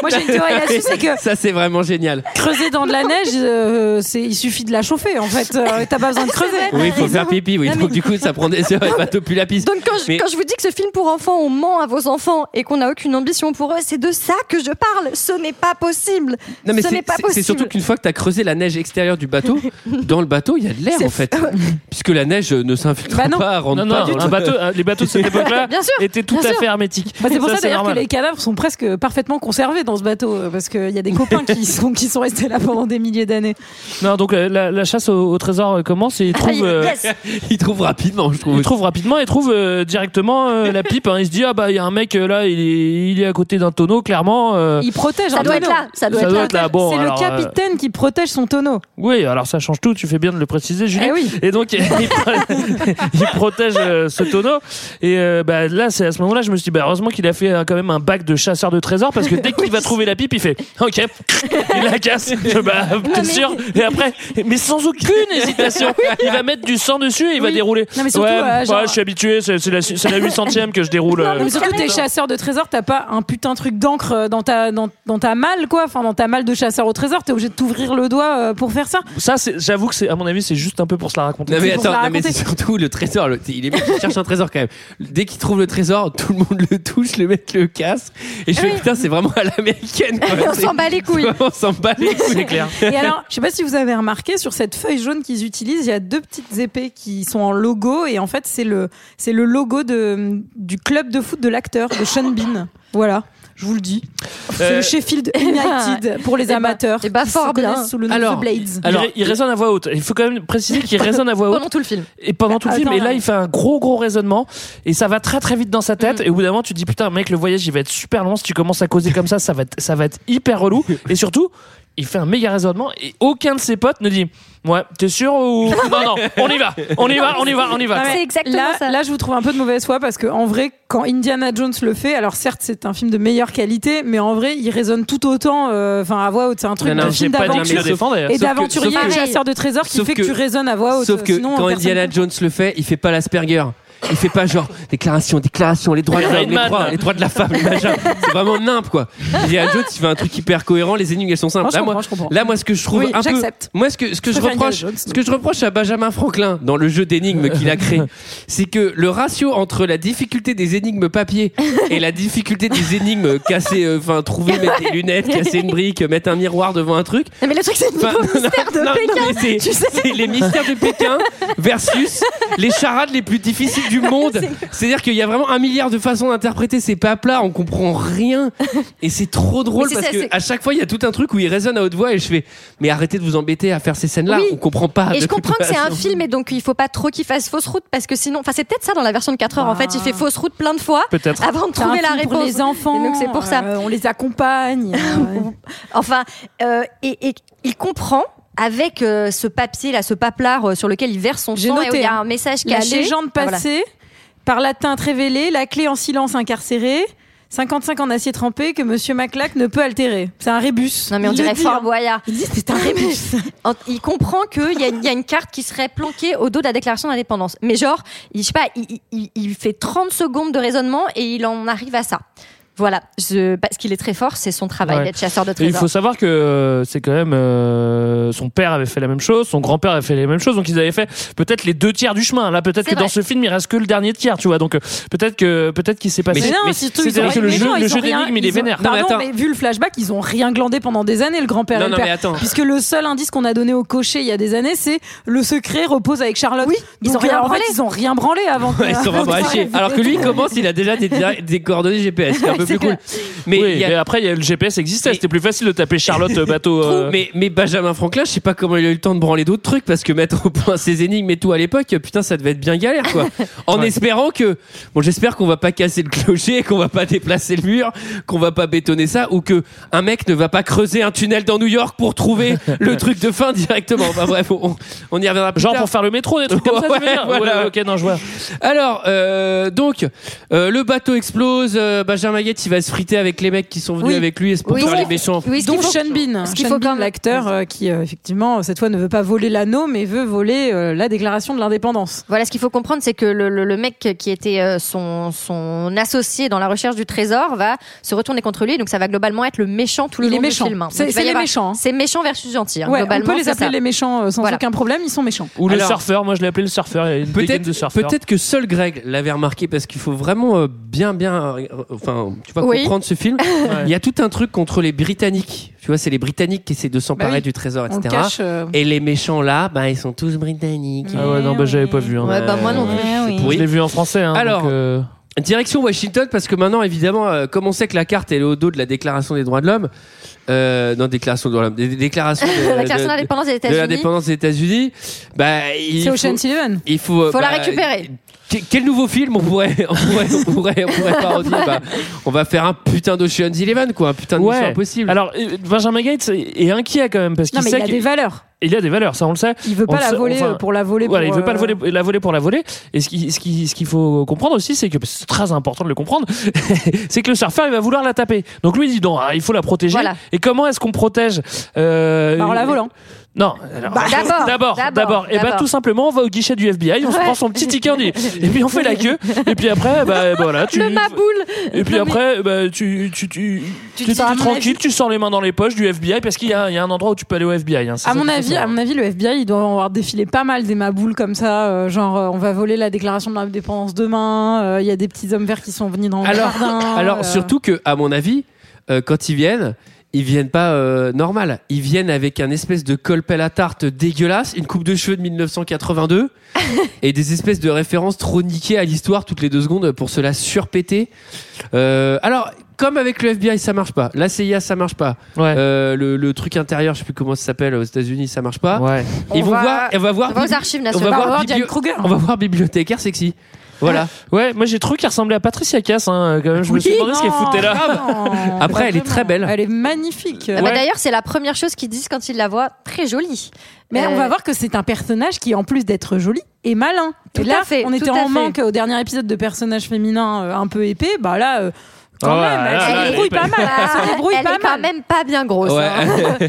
moi j'ai une théorie là-dessus, c'est que Ça c'est vraiment génial. creuser dans de la neige, euh, c'est il suffit de la chauffer en fait. Euh, T'as pas besoin de creuser. Oui, il faut faire pipi, oui. Non, Donc mais- du coup, ça prend des heures et pas plus la piste. Donc quand je, Mais- quand je vous dis que ce film pour enfants, on ment à vos enfants et qu'on n'a aucune ambition pour eux, c'est de ça que je parle. Ce n'est pas possible. Non mais Ce c'est- n'est pas c'est c'est possible. surtout qu'une fois que tu as creusé la neige extérieure du bateau, dans le bateau il y a de l'air en fait, puisque la neige ne s'infiltre Bah pas, rentre Non pas. non, du un tout. bateau, euh, les bateaux de cette époque-là étaient tout bien à sûr. fait hermétiques. Bah, c'est pour ça, d'ailleurs que normal. les cadavres sont presque parfaitement conservés dans ce bateau euh, parce qu'il y a des copains qui sont qui sont restés là pendant des milliers d'années. Non donc euh, la, la chasse au, au trésor euh, commence et ils Ah, trouvent. euh, yes. Il trouve rapidement, je trouve. Il trouve rapidement et trouve euh, directement euh, la pipe. hein. Il se dit ah bah il y a un mec euh, là, il est, il est à côté d'un tonneau clairement. euh. Il protège Ça un doit être là. Ça doit Ça être là. être là. Bon, c'est le euh, capitaine qui protège son tonneau. Oui, alors ça change tout. Tu fais bien de le préciser, Julie. Eh oui. Et donc il, pro- il protège euh, ce tonneau. Et euh, bah, là, c'est à ce moment-là, je me suis dit bah, heureusement qu'il a fait euh, quand même un bac de chasseur de trésors parce que dès qu'il va trouver la pipe, il fait OK, il la casse. Je, bah, t'es sûr Et après, mais sans aucune hésitation, il va mettre du sang dessus et il va Oui. dérouler. Non, mais surtout, ouais, euh, ouais, genre- je suis habitué. C'est c'est la, c'est la 800ème que je déroule. euh. Mais surtout, t'es chasseur de trésors, t'as pas un putain truc d'encre euh, dans ta, dans, dans ta malle, quoi. Enfin, dans ta malle de chasseur au trésor, t'es obligé de t'ouvrir le doigt euh, pour faire ça. Ça, c'est- j'avoue que c'est, à mon avis, c'est juste un peu pour se la raconter. Non mais attends, non, mais c'est surtout le trésor. le- il est mec qui cherche un trésor quand même. Dès qu'il trouve le trésor, tout le monde le touche, le mec le casse. Et je fais putain, c'est vraiment à l'américaine. quoi. On C'est- s'en bat les couilles. On s'en bat les couilles. C'est clair. Et alors, je sais pas si vous avez remarqué, sur cette feuille jaune qu'ils utilisent, il y a deux petites épées qui sont en logo, et en fait, c'est le, c'est le logo de, du club de foot de l'acteur, de Sean Bean. Voilà. Je vous le dis. C'est Euh, le Sheffield United pour les eh ben- amateurs. eh ben, qui fort bien. Sous le nom Alors, de Blades. Alors- il, résonne à voix haute. Il faut quand même préciser qu'il résonne à voix haute. Pendant tout le film. Et pendant tout le film, et là, là. il fait un gros gros raisonnement, et ça va très très vite dans sa tête. Mm. Et au bout d'un moment, tu te dis putain, mec, le voyage, il va être super long. Si tu commences à causer comme ça, ça va être, ça va être hyper relou. Et surtout, il fait un méga raisonnement, et aucun de ses potes ne dit ouais, t'es sûr ou non non, on y va, on y va, on y va, on y va. C'est exactement là, ça. Là, je vous trouve un peu de mauvaise foi parce que en vrai, quand Indiana Jones le fait, alors certes, c'est un film de meilleure qualité, mais en vrai, il résonne tout autant. euh, Enfin, à voix haute, c'est un truc Non, non, de film d'aventure défendais. et d'aventurier chasseur de trésors qui Sauf fait que, que- tu résonnes à voix haute. Sauf que Sinon, quand Indiana. Jones le fait, il fait pas l'Asperger. Il fait pas genre déclaration, déclaration, les droits de l'homme, les droits, les droits de la femme, les machins. C'est vraiment nimp quoi. Indiana Jones, il fait un truc hyper cohérent, les énigmes elles sont simples. Moi, Là, moi, là, ce que je trouve Oui, un peu, j'accepte. moi, ce que ce que je reproche, Jones, ce que je reproche à Benjamin Franklin dans le jeu d'énigmes qu'il a créé, c'est que le ratio entre la difficulté des énigmes papier et la difficulté des énigmes casser, euh, enfin trouver, mettre des lunettes, casser une brique, mettre un miroir devant un truc. Non, mais le truc, c'est le mystère de non, Pékin. tu sais. les mystères de Pékin versus les charades les plus difficiles du monde. C'est-à-dire qu'il y a vraiment un milliard de façons d'interpréter ces papes-là, on comprend rien. Et c'est trop drôle parce ça, que à chaque fois, il y a tout un truc où il résonne à haute voix et je fais, mais arrêtez de vous embêter à faire ces scènes-là, Oui. on comprend pas. Et je comprends que c'est un film et donc il faut pas trop qu'il fasse fausse route parce que sinon, enfin c'est peut-être ça dans la version de 4 heures. En fait, il fait fausse route plein de fois Peut-être. avant de un trouver la film réponse. pour les enfants. Et donc c'est pour ça. euh, on les accompagne. euh, Enfin, euh, et, et il comprend avec euh, ce papier là, ce paplard euh, sur lequel il verse son J'ai sang et où noté, il y a hein. un message La caché. légende Ah, voilà. passée, par la teinte révélée, la clé en silence incarcérée. 55 en acier trempé que Monsieur Maclac ne peut altérer. C'est un rébus. Non mais on Il dirait le dit, Fort hein. Boyard. Il dit c'est un rébus. En- Il comprend qu'il y, a- il y a une carte qui serait planquée au dos de la déclaration d'indépendance. Mais genre, il, je sais pas, il, il- il fait 30 secondes de raisonnement et il en arrive à ça. Voilà, je, parce qu'il est très fort, c'est son travail Ouais. d'être chasseur de Et il trésors. faut savoir que euh, c'est quand même euh, son père avait fait la même chose, son grand-père avait fait les mêmes choses, donc ils avaient fait peut-être les deux tiers du chemin. Là, peut-être que dans ce film il reste que le dernier tiers, tu vois. Donc euh, peut-être que peut-être qu'il s'est passé. Mais non, mais surtout, ils c'est-à-dire ont que le mais jeu- non, le jeu rien- d'énigmes, il est ont- vénère. Non, mais Pardon, mais vu le flashback, ils ont rien glandé pendant des années, le grand-père Non, et le non, père. mais attends. Puisque le seul indice qu'on a donné au cocher il y a des années, c'est le secret repose avec Charlotte. Oui, ils Donc, ont rien euh, en branlé. fait, ils ont rien branlé avant. Ils sont. Alors que lui, il commence, il a déjà des, des coordonnées GPS, peu plus cool. Mais oui, il y a- mais après y a le GPS existait, Mais- c'était plus facile de taper Charlotte euh, bateau. euh, Mais, mais Benjamin Franklin, je sais pas comment il a eu le temps de branler d'autres trucs parce que mettre au point ces énigmes et tout à l'époque, putain, ça devait être bien galère quoi. En Ouais. espérant que, bon, j'espère qu'on va pas casser le clocher, qu'on va pas déplacer le mur, qu'on va pas bétonner ça ou que un mec ne va pas creuser un tunnel dans New York pour trouver le truc de fin directement. Bah bref, on, on y reviendra plus Genre tard. pour faire le métro, des trucs comme ça. Ouais, dire voilà. Ouais, ok, non, je vois. Alors, euh, donc, euh, le bateau explose. euh, Benjamin Il va se friter avec les mecs qui sont venus Oui. avec lui et c'est pour Oui, faire les méchants. Oui, Donc Sean Bean, l'acteur euh, qui euh, effectivement cette fois ne veut pas voler l'anneau mais veut voler euh, la déclaration de l'indépendance. Voilà, ce qu'il faut comprendre, c'est que le, le- le mec qui était euh, son, son associé dans la recherche du trésor va se retourner contre lui. Donc ça va globalement être le méchant tout le Il long est méchant. du film. C'est- les avoir- méchants, hein. C'est méchant versus gentil. hein. Ouais, on peut les appeler ça. les méchants sans Voilà. aucun problème, ils sont méchants. Ou le surfeur, moi je l'ai appelé le surfeur. Il y a une dégaine Peut-être de surfeur. peut-être que seul Greg l'avait remarqué parce qu'il faut vraiment bien bien enfin tu vois Oui. comprendre ce film. Il y a tout un truc contre les Britanniques. Tu vois, c'est les Britanniques qui essaient de s'emparer Bah oui. du trésor, etc. cache. euh, Et les méchants là, bah ils sont tous britanniques. Ah ouais, non, bah j'avais pas vu. hein. Ouais, bah moi non plus. Je l'ai vu en français. Hein, Alors, donc, euh, Direction Washington parce que maintenant évidemment euh, comme on sait que la carte elle est au dos de la déclaration des droits de l'homme euh, non déclaration des droits de l'homme des déclarations de, La déclaration de- des de États-Unis. l'indépendance des États-Unis bah il C'est faut, Ocean's Eleven. il faut, Faut la bah, récupérer. Que- Quel nouveau film on pourrait, on pourrait, on pourrait, on pourrait parodier bah, On va faire un putain d'Ocean's Eleven, quoi, un putain de mission Ouais. impossible. Alors, euh, Benjamin Gates est inquiet quand même parce qu'il Non mais sait il a qu'il des valeurs. Il a des valeurs, ça on le sait. Il veut On pas la sait- voler enfin, euh, pour la voler. Voilà, il pour, veut pas euh, voler, la voler pour la voler. Et ce qui- ce qui- ce qu'il faut comprendre aussi, c'est que c'est très important de le comprendre, c'est que le surfeur il va vouloir la taper. Donc lui il dit non, ah, il faut la protéger. Voilà. Et comment est-ce qu'on protège euh, Bah, en la volant. Non, Bah, d'abord, d'abord. Et bah d'abord. tout simplement, on va au guichet du FBI, on se prend son petit ticket, on dit, et puis on fait la queue, et puis après, bah voilà, tu. Le maboule. Et puis Non, après, bah, tu, tu, tu, tu, mon tranquille, avis- tu sors les mains dans les poches du FBI parce qu'il y a, il y a un endroit où tu peux aller au FBI. hein, À mon qu'il faut avis, à mon avis, le FBI, il doit avoir défilé pas mal des maboules comme ça, euh, genre euh, on va voler la déclaration de l'indépendance demain. euh, Il y a des petits hommes verts qui sont venus dans le alors, jardin. alors surtout que, à mon avis, quand ils viennent, ils viennent pas euh, normal. Ils viennent avec un espèce de colpel à tarte dégueulasse, une coupe de cheveux de 1982 et des espèces de références trop niquées à l'histoire toutes les deux secondes pour se la surpéter. Euh, alors, comme avec le FBI, ça marche pas. La CIA, ça marche pas. Ouais. Euh, le, le truc intérieur, je sais plus comment ça s'appelle aux États-Unis, ça marche pas. ouais. Ils On vont va- voir, on va voir, On va aux bibli- archives on va voir, on va voir bibliothécaire sexy. Voilà. Ouais, moi j'ai trouvé qu'elle ressemblait à Patricia Cass, hein, quand même. Je me suis demandé ce qu'elle foutait là. non, Après, elle est très belle. Elle est magnifique. Ah bah Ouais. D'ailleurs, c'est la première chose qu'ils disent quand ils la voient. Très jolie. Mais Euh, on va voir que c'est un personnage qui, en plus d'être joli, est malin. Tout et là, à fait, on était en fait. manque au dernier épisode de personnages féminins euh, un peu épais. Bah là, euh, Quand Ouais, même, elle là, se là, débrouille elle pas mal. Elle se débrouille elle pas est quand mal. même pas bien grosse. Ouais. hein.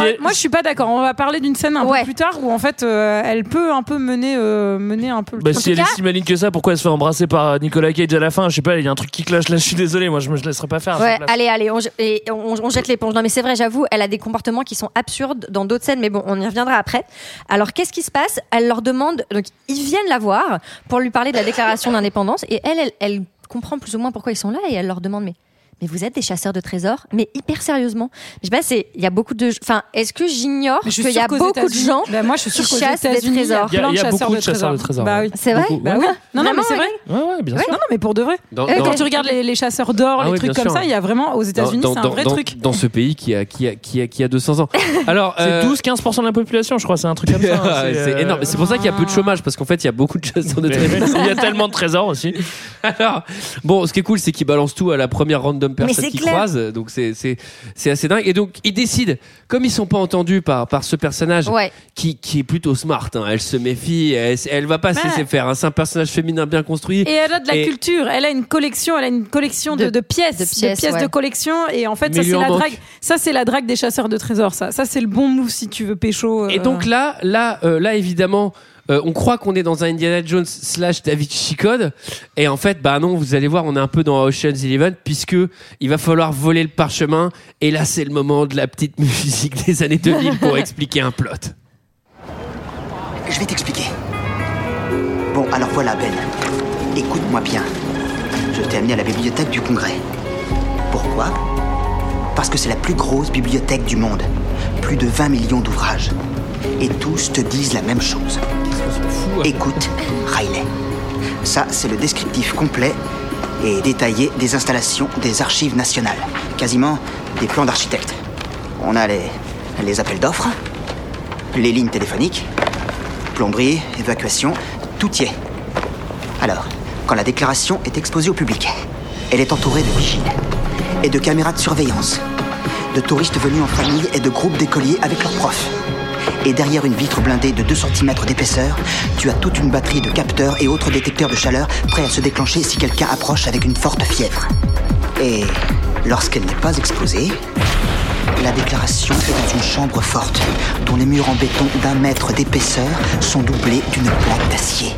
Elle- moi, je suis pas d'accord. On va parler d'une scène un Ouais. peu plus tard où en fait, euh, elle peut un peu mener, euh, mener un peu le Bah, si elle est si maligne que ça, pourquoi elle se fait embrasser par Nicolas Cage à la fin? Je sais pas, il y a un truc qui cloche là, je suis désolé, moi je me laisserai pas faire. Ouais, place. allez, allez, on, je- et on, on jette l'éponge. Non, mais c'est vrai, j'avoue, elle a des comportements qui sont absurdes dans d'autres scènes, mais bon, on y reviendra après. Alors, qu'est-ce qui se passe? Elle leur demande, donc ils viennent la voir pour lui parler de la déclaration d'indépendance, et elle, elle, elle comprend plus ou moins pourquoi ils sont là, et elle leur demande, mais. Mais vous êtes des chasseurs de trésors, mais hyper sérieusement. Je sais pas, c'est, il y a beaucoup de, enfin, est-ce que j'ignore qu'il y a beaucoup de gens Bah, moi, je suis qui chassent des États-Unis, il y a trésors Il y a- y a beaucoup chasseurs de chasseurs de trésors. Bah oui. C'est vrai Beaucoup. Bah. Non, non, mais c'est vrai. Ouais, ouais, bien Ouais, sûr. non, non, mais pour de vrai. Dans, dans- Quand tu regardes les, les chasseurs d'or, Ah les oui, trucs comme sûr. ça, il y a vraiment aux États-Unis, c'est un dans- vrai dans- truc. Dans ce pays qui a, qui a, qui a, qui a 200 ans. Alors, C'est euh, 12-15% de la population, je crois, c'est un truc comme ça. hein, c'est euh, énorme. C'est pour ça qu'il y a peu de chômage, parce qu'en fait, il y a beaucoup de chasseurs de trésors. Il y a tellement de trésors aussi. Alors, bon, ce qui est cool, c'est qu'ils balancent tout à la première random personne c'est qu'ils clair. croisent. Donc, c'est, c'est, c'est assez dingue. Et donc, ils décident, comme ils sont pas entendus par, par ce personnage Ouais. qui, qui est plutôt smart, hein, elle se méfie, elle, elle va pas se Ouais. laisser faire. hein. C'est un personnage féminin bien construit. Et elle a de la Et- culture, elle a une collection, elle a une collection de, De- de pièces, de pièces, de, ouais. collection. Et en fait, Mais ça c'est la manque. drague. Ça c'est la drague des chasseurs de trésors. Ça, ça c'est le bon move si tu veux pécho. euh. Et donc là, là, euh, là, évidemment, euh, on croit qu'on est dans un Indiana Jones slash David Code, et en fait, bah non, vous allez voir, on est un peu dans Ocean's Eleven, puisque il va falloir voler le parchemin, et là, c'est le moment de la petite musique des années 2000 pour expliquer un plot. Je vais t'expliquer. Bon, alors voilà, Ben. Écoute-moi bien. Je t'ai amené à la bibliothèque du Congrès. Pourquoi? Parce que c'est la plus grosse bibliothèque du monde. Plus de 20 millions d'ouvrages. Et tous te disent la même chose. Écoute, Riley. Ça, c'est le descriptif complet et détaillé des installations des archives nationales. Quasiment des plans d'architectes. On a les, les appels d'offres, les lignes téléphoniques, plomberie, évacuation, tout y est. Alors, quand la déclaration est exposée au public, elle est entourée de vigiles et de caméras de surveillance, de touristes venus en famille et de groupes d'écoliers avec leurs profs. Et derrière une vitre blindée de 2 cm d'épaisseur, tu as toute une batterie de capteurs et autres détecteurs de chaleur prêts à se déclencher si quelqu'un approche avec une forte fièvre. Et lorsqu'elle n'est pas exposée, la déclaration est dans une chambre forte, dont les murs en béton d'un mètre d'épaisseur sont doublés d'une plaque d'acier.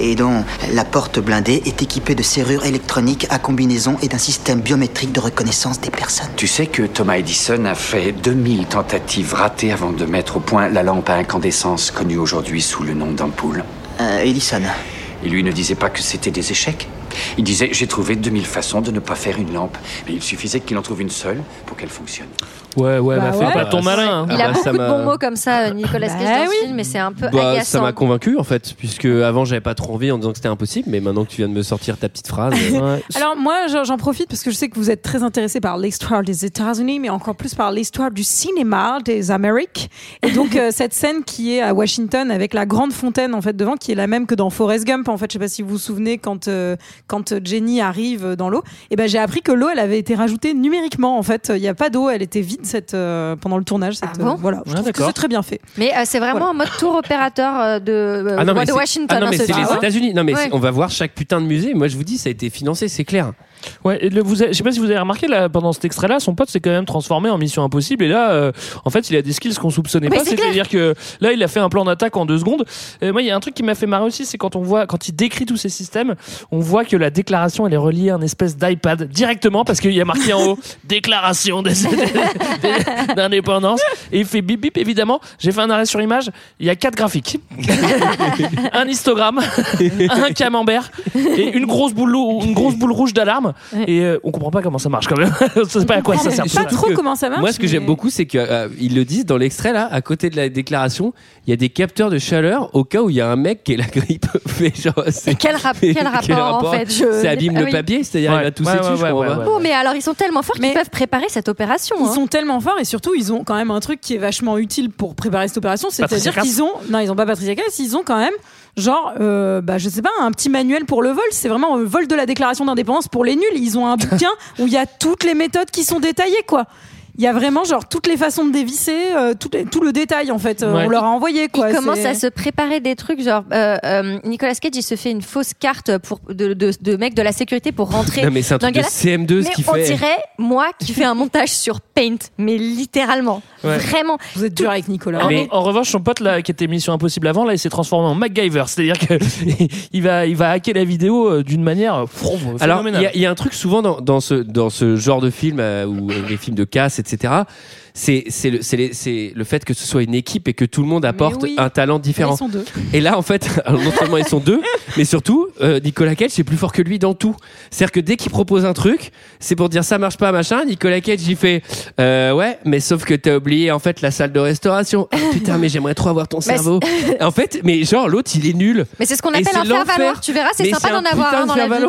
Et dont la porte blindée est équipée de serrures électroniques à combinaison et d'un système biométrique de reconnaissance des personnes. Tu sais que Thomas Edison a fait 2000 tentatives ratées avant de mettre au point la lampe à incandescence connue aujourd'hui sous le nom d'ampoule. Euh, Edison. Et lui ne disait pas que c'était des échecs. Il disait J'ai trouvé 2000 façons de ne pas faire une lampe. Mais il suffisait qu'il en trouve une seule pour qu'elle fonctionne. Ouais, ouais, Bah bah, fais ouais. pas ton malin. hein. Il Ah a bah, beaucoup ça de bons mots comme ça, euh, Nicolas Cage, Bah dans le oui. film, mais c'est un peu Bah, ça agaçant. m'a convaincu en fait, puisque avant j'avais pas trop envie en disant que c'était impossible, mais maintenant que tu viens de me sortir ta petite phrase, euh, Ouais. Alors moi, j'en j'en profite parce que je sais que vous êtes très intéressé par l'histoire des États-Unis, mais encore plus par l'histoire du cinéma des Amériques. Et donc euh, cette scène qui est à Washington avec la grande fontaine en fait devant, qui est la même que dans Forrest Gump. En fait, je sais pas si vous vous souvenez quand euh, quand Jenny arrive dans l'eau. Et ben j'ai appris que l'eau, elle avait été rajoutée numériquement. En fait, il n'y a pas d'eau, elle était vide cette euh, pendant le tournage. Cette, Ah bon euh, voilà, je Ah, trouve que c'est très bien fait. Mais euh, c'est vraiment Voilà. en mode tour opérateur de, euh, Ah non, mais de Washington. Ah non, hein, mais ce c'est les États-Unis. Non, mais Ouais. on va voir chaque putain de musée. Moi, je vous dis, ça a été financé, c'est clair. Ouais, et le- vous avez- je sais pas si vous avez remarqué là, pendant cet extrait-là, son pote s'est quand même transformé en Mission Impossible. Et là, euh, en fait, il a des skills qu'on soupçonnait Mais pas. c'est C'est-à-dire que là, il a fait un plan d'attaque en deux secondes. Et moi, il y a un truc qui m'a fait marrer aussi, c'est quand on voit, quand il décrit tous ces systèmes, on voit que la déclaration, elle est reliée à un espèce d'iPad directement parce qu'il y a marqué en haut déclaration d'indépendance. Et il fait bip bip. Évidemment, j'ai fait un arrêt sur image. Il y a quatre graphiques, un histogramme, un camembert et une grosse boule, une grosse boule rouge d'alarme. Et euh, on comprend pas comment ça marche quand même. on sait pas à quoi ça Je sert. sais pas trop que comment ça marche. Moi, ce que mais- j'aime beaucoup, c'est qu'ils le disent dans l'extrait là, à côté de la déclaration, il y a des capteurs de chaleur au cas où il y a un mec qui est la grippe. Mais genre, c'est- Quel, rap- mais quel rapport, en fait je... Ça abîme Ah le oui. papier, c'est-à-dire Ouais. il va tousser Ouais, dessus, ouais, je ouais, comprends ouais, pas. ouais. Bon, mais alors ils sont tellement forts qu'ils peuvent préparer cette opération. Ils hein. sont tellement forts et surtout ils ont quand même un truc qui est vachement utile pour préparer cette opération, Patricia c'est-à-dire qu'ils ont non ils ont pas Patricia Cass, ils ont quand même genre euh, bah je sais pas un petit manuel pour le vol, c'est vraiment le vol de la déclaration d'indépendance pour les nuls, ils ont un bouquin où il y a toutes les méthodes qui sont détaillées quoi. Il y a vraiment genre toutes les façons de dévisser, euh, tout, les- tout le détail en fait. Euh, Ouais. On leur a envoyé quoi. il commence c'est- à se préparer des trucs genre euh, euh, Nicolas Cage il se fait une fausse carte pour de, de, de mec de la sécurité pour rentrer Non, mais c'est un dans truc de gala. CM2 ce mais qu'il on fait. dirait moi qui fais un montage sur Paint mais littéralement Ouais. vraiment Vous êtes dur avec Nicolas. En, Mais- en revanche, son pote là, qui était Mission Impossible avant, là, il s'est transformé en MacGyver. C'est-à-dire que il va, il va hacker la vidéo d'une manière pff, Alors, il y, a- il y a un truc souvent dans, dans ce, dans ce genre de film, euh, ou les films de casse, etc. C'est c'est le, fait que ce soit une équipe et que tout le monde apporte oui. un talent Ouais, différent. Ils sont deux. Et là, en fait, alors, non seulement ils sont deux, mais surtout, euh, Nicolas Cage, c'est plus fort que lui dans tout. C'est-à-dire que dès qu'il propose un truc, c'est pour dire ça marche pas, machin. Nicolas Cage, il fait, euh, ouais, mais sauf que t'as oublié, en fait, la salle de restauration. Ah, putain, mais j'aimerais trop avoir ton cerveau. en fait, mais genre, l'autre, il est nul. mais c'est ce qu'on appelle un faire valoir tu verras c'est sympa d'en avoir un dans la vie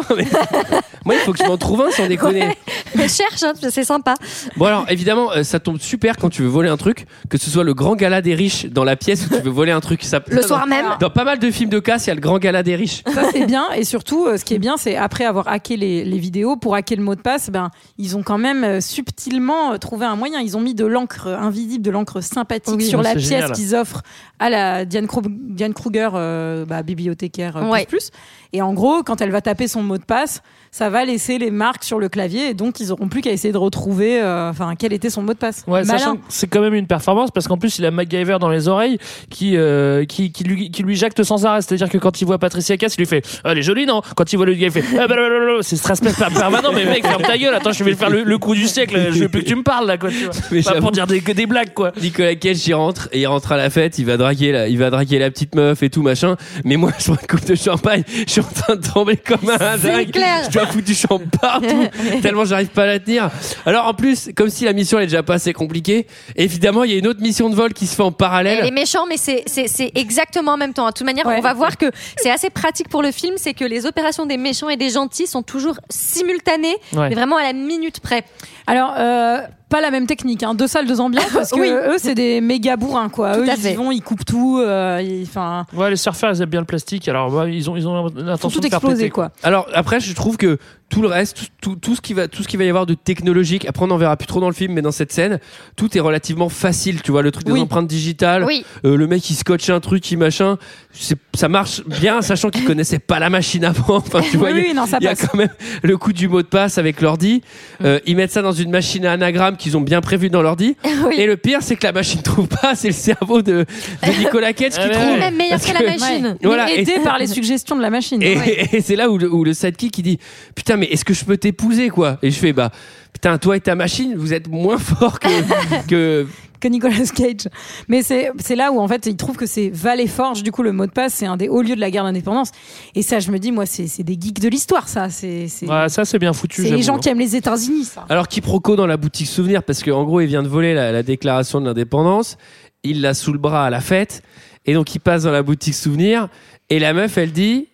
Moi, il faut que je m'en trouve un sans déconner. mais cherche hein, c'est sympa. Bon alors évidemment euh, ça tombe super quand tu veux voler un truc que ce soit le grand gala des riches dans la pièce où tu veux voler un truc. Ça, le soir dans, même. dans pas mal de films de casse il y a le grand gala des riches. Ça c'est bien. Et surtout euh, ce qui est bien c'est après avoir hacké les, les vidéos pour hacker le mot de passe ben ils ont quand même euh, subtilement euh, trouvé un moyen. Ils ont mis de l'encre invisible de l'encre sympathique Oui. sur la pièce qu'ils offrent à la Diane, Kru- Diane Kruger euh, bah, bibliothécaire euh, Ouais. plus plus et en gros quand elle va taper son mot de passe ça va laisser les marques sur le clavier et donc ils auront plus qu'à essayer de retrouver euh, enfin quel était son mot de passe Ouais, Malin. sachant que c'est quand même une performance parce qu'en plus il a MacGyver dans les oreilles qui euh, qui, qui lui qui lui jacte sans arrêt. C'est-à-dire que quand il voit Patricia Cass, il lui fait ah, elle est jolie non? Quand il voit le gars, il fait ah, bah, bah, bah, bah. c'est stress per- permanent. Mais mec, ferme ta gueule. Attends, je vais faire le, le coup du siècle. Je veux plus que tu me parles là quoi. Tu vois. Mais Pas pour dire des, que des blagues quoi. Nicolas Cage il rentre et il rentre à la fête il va draguer la, il va draguer la petite meuf et tout machin mais moi je prends une coupe de champagne je suis en train de trembler comme un dingue clair. je dois foutre du champ partout tellement j'arrive pas à la tenir alors en plus comme si la mission elle est déjà pas assez compliquée évidemment il y a une autre mission de vol qui se fait en parallèle Elle est méchant, mais c'est- c'est c'est exactement en même temps. De toute manière, Ouais. on va voir que c'est assez pratique pour le film, c'est que les opérations des méchants et des gentils sont toujours simultanées, Ouais. mais vraiment à la minute près. Alors, euh, pas la même technique, hein. deux salles, deux ambiances, parce que Oui. eux, c'est des méga bourrins, quoi. Tout eux, ils fait. vont, ils coupent tout, euh, ils- enfin, Ouais, les surfeurs ils aiment bien le plastique. Alors ils ont ils ont l'intention tout de faire exploser, péter, quoi. Alors après, je trouve que tout le reste, tout, tout, ce qui va, tout ce qui va y avoir de technologique. Après, on n'en verra plus trop dans le film, mais dans cette scène, tout est relativement facile. Tu vois, le truc des Oui. empreintes digitales, Oui. euh, le mec qui scotche un truc, qui machin, c'est- ça marche bien, sachant qu'il connaissait pas la machine avant. Enfin, tu vois, Oui, il y a- oui, non, ça il y a quand même le coup du mot de passe avec l'ordi. Euh, ils mettent ça dans une machine à anagramme qu'ils ont bien prévu dans l'ordi. Oui. Et le pire, c'est que la machine trouve pas. C'est le cerveau de, de Nicolas Cage qui trouve. Il est même meilleur que la machine. Ouais. Voilà, et- aidé par les suggestions de la machine. Et, Ouais. et c'est là où le, où le sidekick il dit putain mais est-ce que je peux t'épouser quoi? Et je fais bah putain toi et ta machine vous êtes moins fort que, que que Nicolas Cage. Mais c'est c'est là où en fait ils trouvent que c'est Val et Forge. Du coup, le mot de passe, c'est un des hauts lieux de la guerre d'indépendance. Et ça, je me dis, moi, c'est c'est des geeks de l'histoire, ça. C'est Ouais, ça c'est bien foutu. c'est les gens hein. qui aiment les États-Unis, ça. alors quiproquo dans la boutique souvenir parce qu'en gros il vient de voler la, la déclaration de l'indépendance il l'a sous le bras à la fête et donc il passe dans la boutique souvenir et la meuf elle dit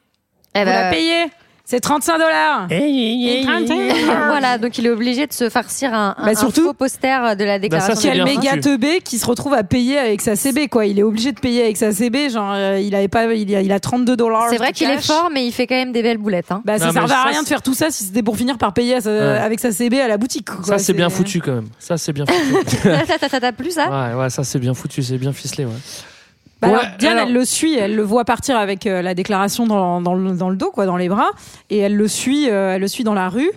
ben, la payez? C'est 35 dollars. voilà, donc il est obligé de se farcir un, un- Bah, un surtout- faux poster de la déclaration. ça, Quel méga foutu. teubé qui se retrouve à payer avec sa CB, quoi. Il est obligé de payer avec sa CB. Genre, euh, il avait pas, il a, il a 32 dollars. C'est vrai qu'il est fort, mais il fait quand même des belles boulettes. Hein. Bah, ça servait à rien de faire tout ça si c'était pour finir par payer à sa- Ouais. avec sa CB à la boutique. quoi. Ça c'est bien foutu quand même. Ça c'est bien foutu. ça t'a plu ça? Ouais, ouais, ça c'est bien foutu, c'est bien ficelé. Ouais. Bah alors, Diane, alors- elle le suit, elle le voit partir avec euh, la déclaration dans, dans le, dans le dos, quoi, dans les bras, et elle le suit, euh, elle le suit dans la rue.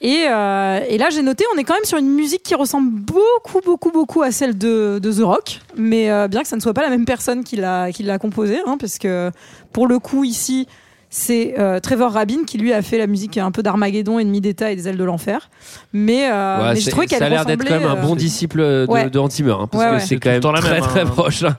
Et, euh, et là, j'ai noté, on est quand même sur une musique qui ressemble beaucoup, beaucoup, beaucoup à celle de, de The Rock, mais bien que ça ne soit pas la même personne qui l'a qui l'a composée, hein, parce que pour le coup ici. C'est euh, Trevor Rabin qui lui a fait la musique un peu d'Armageddon, Ennemi d'État et des ailes de l'enfer. Mais, euh, Ouais, mais je trouvais qu'elle ça a l'air d'être quand même un bon euh, disciple de, Ouais. de Hans Zimmer, hein, parce Ouais, que ouais. c'est quand même très même, très hein. proche. hein.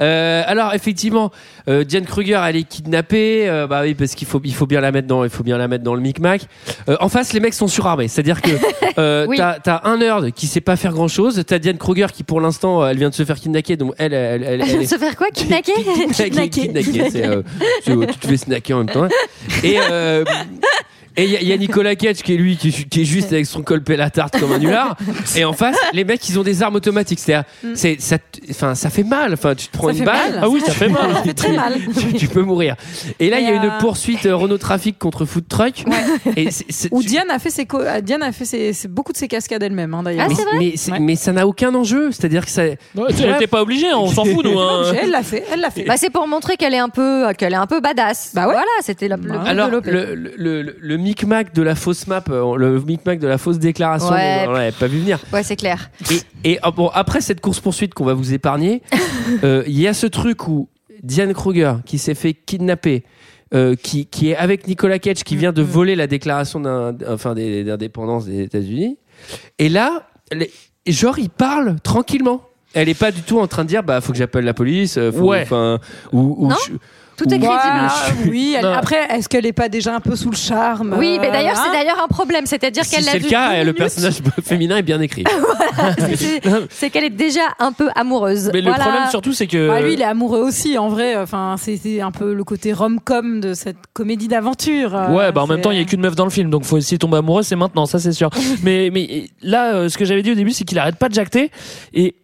Euh, alors effectivement, euh, Diane Kruger elle est kidnappée, euh, bah oui parce qu'il faut il faut bien la mettre dans il faut bien la mettre dans le micmac. Euh, en face les mecs sont surarmés, c'est-à-dire que euh, Oui. t'as t'as un nerd qui sait pas faire grand chose, t'as Diane Kruger qui pour l'instant elle vient de se faire kidnapper donc elle elle elle, elle est Se faire quoi Kidnacker Kidnacker, kidnacker, c'est, tu te fais snacker en même temps. Et, euh, Et il y, a- il y a Nicolas Cage qui est lui, qui, qui est juste avec son colpé la tarte comme un nulard. Et en face, les mecs, ils ont des armes automatiques. C'est-à-dire, c'est, ça, enfin, ça fait mal. Enfin, tu te prends Ça une balle. mal. Ah oui, ça fait mal. Ça fait très mal. tu, tu peux mourir. Et là, il y a Et, une euh, poursuite euh, Renault Trafic contre Food Truck. Et c'est- c'est- Où tu- Diane a fait ses co- euh, Diane a fait ses, ses- beaucoup de ses cascades elle-même hein, d'ailleurs. Ah, mais, c'est vrai mais, Ouais. mais ça n'a aucun enjeu. C'est-à-dire que ça. Ouais, Elle était pas obligée, on s'en fout, nous. hein. Elle l'a fait, elle l'a fait. Bah, c'est pour montrer qu'elle est un peu, qu'elle est un peu badass. Bah ouais. Voilà, c'était le, Bah but Alors, le, le micmac de la fausse map, euh, le micmac de la fausse déclaration, Ouais. on l'avait pas vu venir. Ouais, c'est clair. Et, et, ah, bon, après cette course-poursuite qu'on va vous épargner, euh, il y a ce truc où Diane Kruger, qui s'est fait kidnapper, euh, qui, qui est avec Nicolas Cage, qui vient de voler la déclaration d'un- enfin, des- d'indépendance des États-Unis. Et là, les- genre, il parle tranquillement. Elle est pas du tout en train de dire, bah, faut que j'appelle la police, faut, Ouais. ou, ou Non je- Tout est crédible. Voilà, oui, elle- après, est-ce qu'elle est pas déjà un peu sous le charme Oui, mais d'ailleurs, euh, c'est hein d'ailleurs un problème. C'est-à-dire Si qu'elle l'a c'est vu le cas, le personnage féminin est bien écrit. C'est- c'est- C'est qu'elle est déjà un peu amoureuse. Mais le problème surtout, c'est que. Bah, lui, il est amoureux aussi, en vrai. Enfin, c'est c'est un peu le côté rom-com de cette comédie d'aventure. euh, Ouais, bah en même temps, il y a qu'une meuf dans le film, donc faut essayer de tomber amoureux, c'est maintenant, ça c'est sûr. mais, mais là, euh, ce que j'avais dit au début, c'est qu'il arrête pas de jacter. Et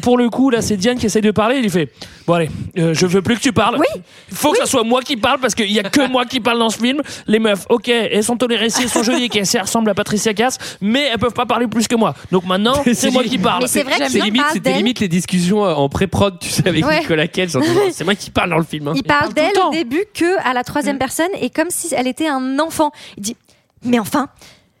pour le coup, là, c'est Diane qui essaye de parler. Il lui fait Bon, allez, euh, je veux plus que tu parles. Oui. Il faut que ça soit moi qui parle parce qu'il y a que moi qui parle dans ce film. Les meufs, ok, elles sont tolérées si elles sont jolies et qu'elles ressemblent à Patricia Cass, mais elles peuvent pas parler plus que moi. Donc maintenant, C'est moi qui parle. C'est vrai C'est qu'il limite, parle c'était limite les discussions euh, en pré-prod, tu sais, avec Ouais. Nicolas Cage. C'est moi qui parle dans le film. hein. Il parle d'elle au début que à la troisième personne et comme si elle était un enfant. Il dit mais enfin.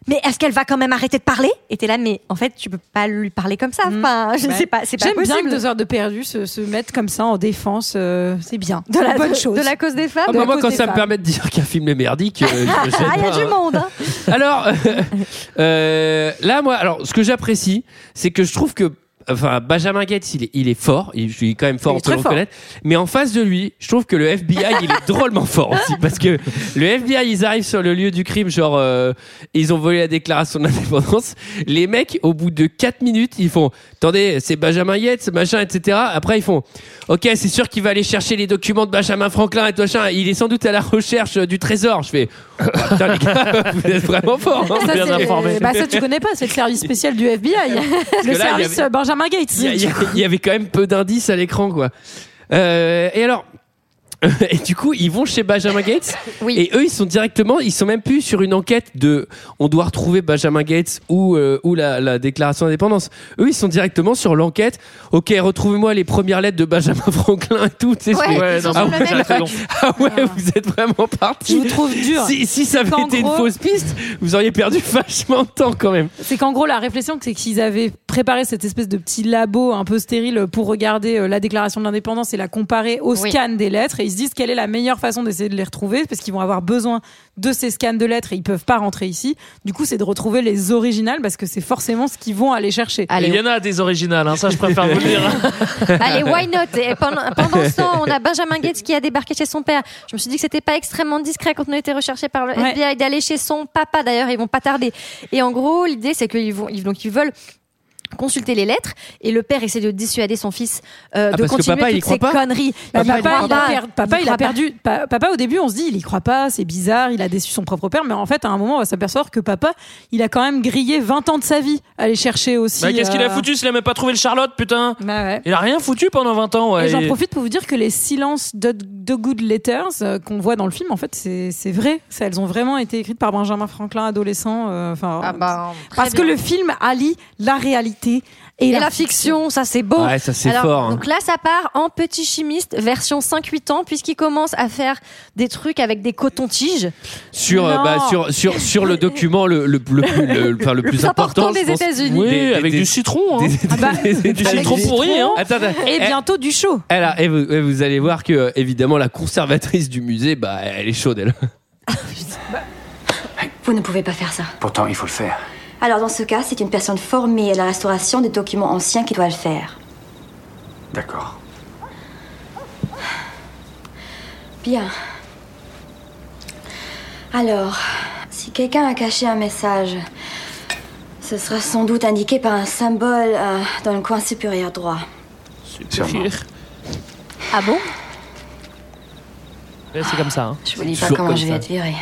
Mais est-ce qu'elle va quand même arrêter de parler? Et t'es là, mais en fait, tu peux pas lui parler comme ça. Enfin, je Ouais. sais pas, c'est pas J'aime possible. bien que deux heures de perdu se, se mettent comme ça en défense. euh, c'est bien. de la bonne chose. de la cause des femmes. Ah, de bah, moi, quand ça me permet de dire qu'un film est merdique, euh, je- je Ah, il y a du hein. monde. hein. Alors, euh, euh, là, moi, alors, ce que j'apprécie, c'est que je trouve que, enfin, Benjamin Gates, il est, il est fort. Il, je suis quand même fort, on peut le fort. reconnaître. Mais en face de lui, je trouve que le FBI, il est drôlement fort aussi. Parce que le FBI, ils arrivent sur le lieu du crime, genre, euh, ils ont volé la déclaration d'indépendance. Les mecs, au bout de 4 minutes, ils font, attendez, c'est Benjamin Yates, machin, etc. Après, ils font, ok, c'est sûr qu'il va aller chercher les documents de Benjamin Franklin et tout machin. Il est sans doute à la recherche euh, du trésor. Je fais, oh, putain, les gars, vous êtes vraiment forts. hein. Ça, bien informé. Bah, ça, tu connais pas, c'est le service spécial du FBI. le service euh, Benjamin Gates. Il y, avait quand même peu d'indices à l'écran, quoi. Euh, et alors. Et du coup, ils vont chez Benjamin Gates. Oui. Et eux, ils sont directement, ils sont même plus sur une enquête de, on doit retrouver Benjamin Gates ou euh, ou la, la déclaration d'indépendance. Eux, ils sont directement sur l'enquête. Ok, retrouvez-moi les premières lettres de Benjamin Franklin et tout. tu sais, Ouais, Ouais, non, ah ouais, ah ouais, vous êtes vraiment parti. Je vous trouve dur. Si, si ça avait été une fausse piste, vous auriez perdu vachement de temps quand même. C'est qu'en gros, la réflexion, c'est qu'ils avaient préparé cette espèce de petit labo un peu stérile pour regarder euh, la déclaration de l'indépendance et la comparer au Oui. scan des lettres. Et ils se disent quelle est la meilleure façon d'essayer de les retrouver parce qu'ils vont avoir besoin de ces scans de lettres et ils peuvent pas rentrer ici. Du coup, c'est de retrouver les originales parce que c'est forcément ce qu'ils vont aller chercher. Il y en a des originales, hein, ça je préfère vous le dire. Allez, why not? Et pendant, pendant ce temps, on a Benjamin Gates qui a débarqué chez son père. Je me suis dit que c'était pas extrêmement discret quand on a été recherché par le Ouais. FBI d'aller chez son papa. D'ailleurs, ils vont pas tarder. Et en gros, l'idée, c'est qu'ils vont, ils, donc ils veulent consulter les lettres et le père essaie de dissuader son fils euh, Ah, de continuer papa, toutes ces pas conneries. Bah, Papa, il papa, croit il a, pas. per- papa, Il il a croit pas. perdu. pa- papa, au début, on se dit, il y croit pas, c'est bizarre, il a déçu son propre père. Mais en fait, à un moment, on va s'apercevoir que papa, il a quand même grillé 20 ans de sa vie à aller chercher aussi. Bah, Qu'est-ce qu'il a euh, foutu s'il a même pas trouvé le Charlotte, putain bah ouais. Il a rien foutu pendant 20 ans, ouais. Et j'en profite pour vous dire que les silences de, de Good Letters euh, qu'on voit dans le film, en fait, c'est c'est vrai. Ça, elles ont vraiment été écrites par Benjamin Franklin, adolescent. euh, Enfin, Ah bah, parce que le film allie la réalité et, Et la fiction, ça c'est beau. Ouais, ça c'est Alors, fort. hein. Donc là, ça part en petit chimiste version 5-8 ans, puisqu'il commence à faire des trucs avec des cotons-tiges. sur, euh, bah, sur, sur, sur le document le, le, le, plus- le- enfin, le Le plus important je des. États-Unis. Oui, Des- avec des- du citron. Hein. Des- Ah bah, des- des- Du citron pourri, hein. Attends, attends. Et Eh, bientôt du show. elle a- et vous, et vous allez voir que, évidemment, la conservatrice du musée, bah, elle est chaude, elle. Vous ne pouvez pas faire ça. Pourtant, il faut le faire. Alors dans ce cas, c'est une personne formée à la restauration des documents anciens qui doit le faire. D'accord. Bien. Alors, si quelqu'un a caché un message, ce sera sans doute indiqué par un symbole euh, dans le coin supérieur droit. Sûrement. Ah bon? Ouais, C'est comme ça. Hein. Je vous dis pas comment comme je vais ça. être virée.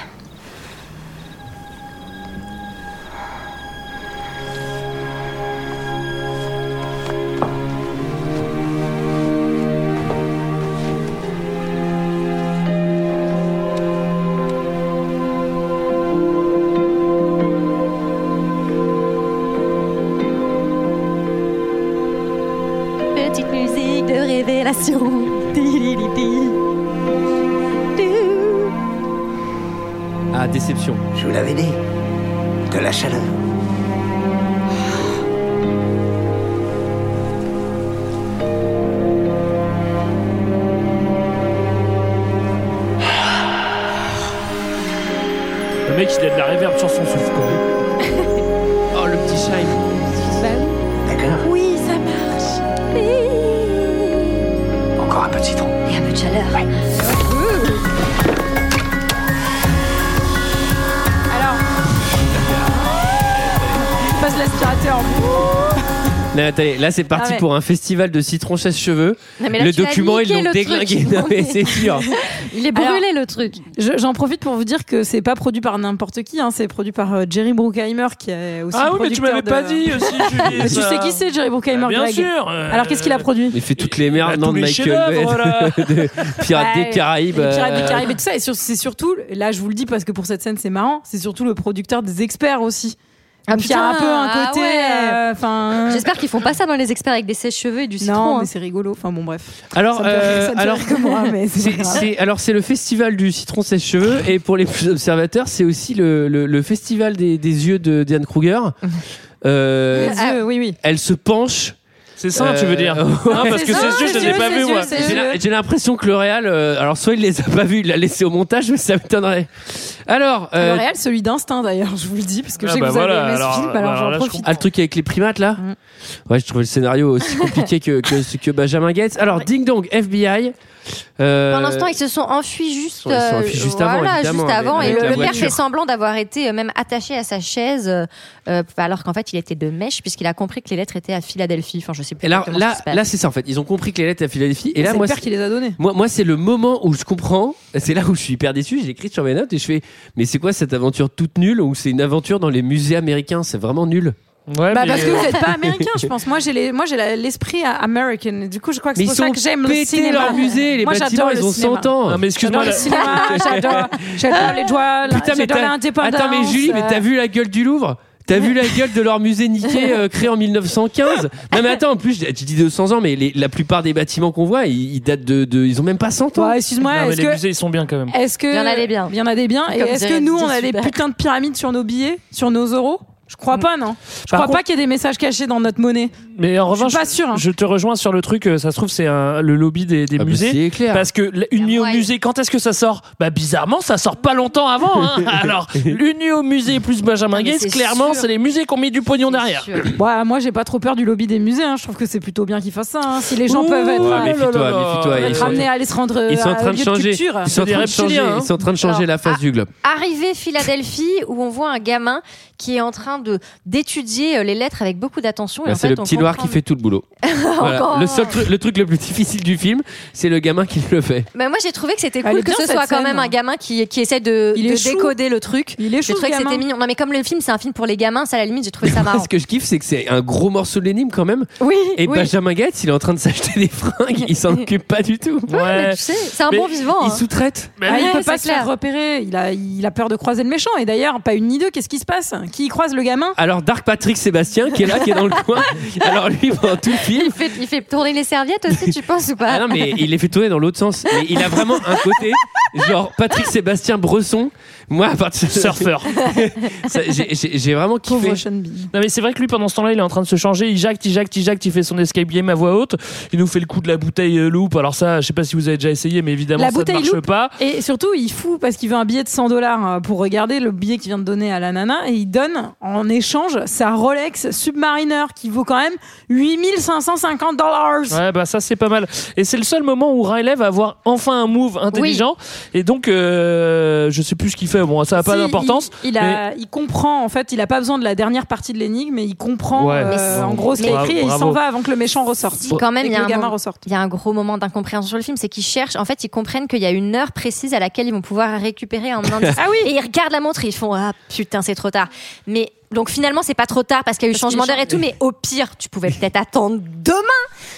musique de révélation. Ah, déception. Je vous l'avais dit, de la chaleur. Le mec, il a de la réverb sur son souffle. Alors. Passe l'aspirateur. Non, attendez, là c'est parti Ah ouais. pour un festival de citron là, Le document, ils l'ont déglingué. truc. Non, mais c'est sûr. Il est brûlé le truc. Je- J'en profite pour vous dire que c'est pas produit par n'importe qui, hein, c'est produit par euh, Jerry Bruckheimer qui est aussi. Ah oui, mais tu m'avais producteur pas de- dit aussi, Julie. Mais tu sais qui c'est Jerry Bruckheimer Bah, Bien Greg sûr. euh, Alors qu'est-ce qu'il a produit Il fait toutes les merdes non, de les Michael Bay, de Pirates Ouais, des Caraïbes. Pirates des euh, Caraïbes et tout ça. Et sur- c'est surtout, là je vous le dis parce que pour cette scène c'est marrant, c'est surtout le producteur des experts aussi. Ah, Donc il y a un peu un putain, côté. ah ouais. euh, Enfin. J'espère qu'ils font pas ça dans les experts avec des sèches-cheveux et du non, citron. mais hein. c'est rigolo. Enfin bon, bref. Alors, euh, alors, c'est alors le festival du citron sèche-cheveux et pour les plus observateurs, c'est aussi le, le, le festival des, des yeux de Diane Kruger. Euh, Les yeux, oui, oui. elle se penche. C'est ça, tu veux dire Euh, Hein, Parce que C'est sûr, je c'est les ai sûr, pas sûr, moi. J'ai l'impression que le Real, euh, alors soit il les a pas vus, il l'a laissé au montage, mais ça m'étonnerait. Alors, euh, Le réel, celui d'instinct d'ailleurs, je vous le dis, parce que je Ah sais que bah vous voilà, avez aimé alors- ce film, alors alors j'en je profite. Ah, le truc avec les primates là Mm. Ouais, je trouvais le scénario aussi compliqué que, que, que Benjamin Gates. Alors, Ding Dong, FBI. Euh, Pour l'instant, ils se sont enfuis juste, Ils se sont enfuis euh, juste avant, voilà, évidemment, juste avant. avec et le, le père fait semblant d'avoir été euh, même attaché à sa chaise, euh, euh, alors qu'en fait, il était de mèche, puisqu'il a compris que les lettres étaient à Philadelphie. Enfin, je sais plus. Et là, ce c'est ça en fait. Ils ont compris que les lettres à Philadelphie. Et là, c'est moi, le père c'est- qui les a donnés. moi, moi c'est le moment où je comprends. C'est là où je suis hyper déçu. J'ai écrit sur mes notes et je fais Mais c'est quoi cette aventure toute nulle Ou c'est une aventure dans les musées américains? C'est vraiment nul. Ouais, Bah mais- parce que vous n'êtes pas américain, je pense. Moi, j'ai les- moi j'ai l'esprit American. Du coup, je crois que c'est pour ça que j'aime le cinéma. leur musée. Les Moi, bâtiments, j'adore ils ont cinéma. 100 ans. Non, mais excuse-moi. J'adore le cinéma, j'adore, j'adore les joies, Putain, mais j'adore l'indépendance. Attends, mais Julie, mais t'as vu la gueule du Louvre? T'as vu la gueule de leur musée niqué euh, créé en 1915 Non mais attends, en plus, tu dis 200 ans, mais les- la plupart des bâtiments qu'on voit, ils, ils datent de, de- Ils ont même pas 100 ans. Ouais, excuse-moi, Non, mais est-ce les que. musées, ils sont bien quand même. Est-ce que Il y en a des biens. Il y en a des biens. Et est-ce que nous, on a des putains de pyramides sur nos billets, sur nos euros Je crois pas, non. Je Par crois contre- pas qu'il y ait des messages cachés dans notre monnaie. Mais en Je suis revanche, pas hein. je te rejoins sur le truc. euh, Ça se trouve, c'est un- le lobby des, des Ah bah, musées. c'est clair. Parce que une nuit au musée, quand est-ce que ça sort? Bah bizarrement, ça sort pas longtemps avant. hein. Alors, une nuit au musée plus Benjamin Gates, clairement, c'est les musées qui ont mis du pognon derrière. Ouais, moi, j'ai pas trop peur du lobby des musées. hein. Je trouve que c'est plutôt bien qu'ils fassent ça. hein. Si les gens Ouh, peuvent être, Ouais, Ah, être sont, amenés à aller se rendre ils sont en train de changer. culture. Ils sont en train de changer, la face du globe. Arrivée Philadelphie, où on voit un gamin qui est en train de d'étudier euh, les lettres avec beaucoup d'attention. Bah, c'est le petit noir qui fait tout le boulot. Voilà. Le, seul truc, le truc le plus difficile du film, c'est le gamin qui le fait. Mais moi j'ai trouvé que c'était cool que ce soit quand scène. même un gamin qui, qui essaie de, décoder le truc. Il est J'ai trouvé que c'était mignon. Non mais comme le film c'est un film pour les gamins, ça à la limite j'ai trouvé ça Moi, marrant. ce que je kiffe, c'est que c'est un gros morceau de l'énigme quand même. Oui, Et oui. Benjamin Gates, il est en train de s'acheter des fringues, il s'en occupe pas du tout. Ouais, mais Ouais. tu sais, c'est un bon vivant. Il hein. sous-traite. Ah, il peut pas se faire repérer. Il a, il a peur de croiser le méchant. Et d'ailleurs, pas une ni deux. Qu'est-ce qui se passe? Qui croise le gamin Alors Dark Patrick Sébastien qui est là, qui est dans le coin. Alors lui pendant tout le film. Il fait, il fait tourner les serviettes aussi, tu penses ou pas Ah non mais il les fait tourner dans l'autre sens. Mais il a vraiment un côté genre Patrick Sébastien Bresson. Moi à partir de Surfeur. J'ai- vraiment Pauvre kiffé. Sean Bean. Non mais c'est vrai que lui pendant ce temps-là il est en train de se changer, il jacte, il jacte, il jacte, il fait son escape game à voix haute, il nous fait le coup de la bouteille euh, loupe, alors ça je sais pas si vous avez déjà essayé mais évidemment La ça ne marche loupe. pas. Et surtout, il fout parce qu'il veut un billet de 100 dollars pour regarder le billet qu'il vient de donner à la nana et il donne en échange sa Rolex Submariner qui vaut quand même 8550 dollars. Ouais bah ça c'est pas mal. Et c'est le seul moment où Riley va avoir enfin un move intelligent et donc euh, je sais plus ce qu'il fait, bon ça a pas Si, d'importance. Il, il a, il comprend en fait, il a pas besoin de la dernière partie de l'énigme, mais il comprend Ouais. euh, en gros ce qu'il écrit et il s'en va avant que le méchant ressorte. Si, quand même, il y, y a un gros moment d'incompréhension sur le film, c'est qu'ils cherchent, en fait, ils comprennent qu'il y a une heure précise à laquelle ils vont pouvoir récupérer un indice. Ah oui. Et ils regardent la montre et ils font Ah putain, c'est trop tard. Mais donc finalement, c'est pas trop tard parce qu'il y a eu Parce changement a d'heure et tout, mais au pire, tu pouvais peut-être attendre demain.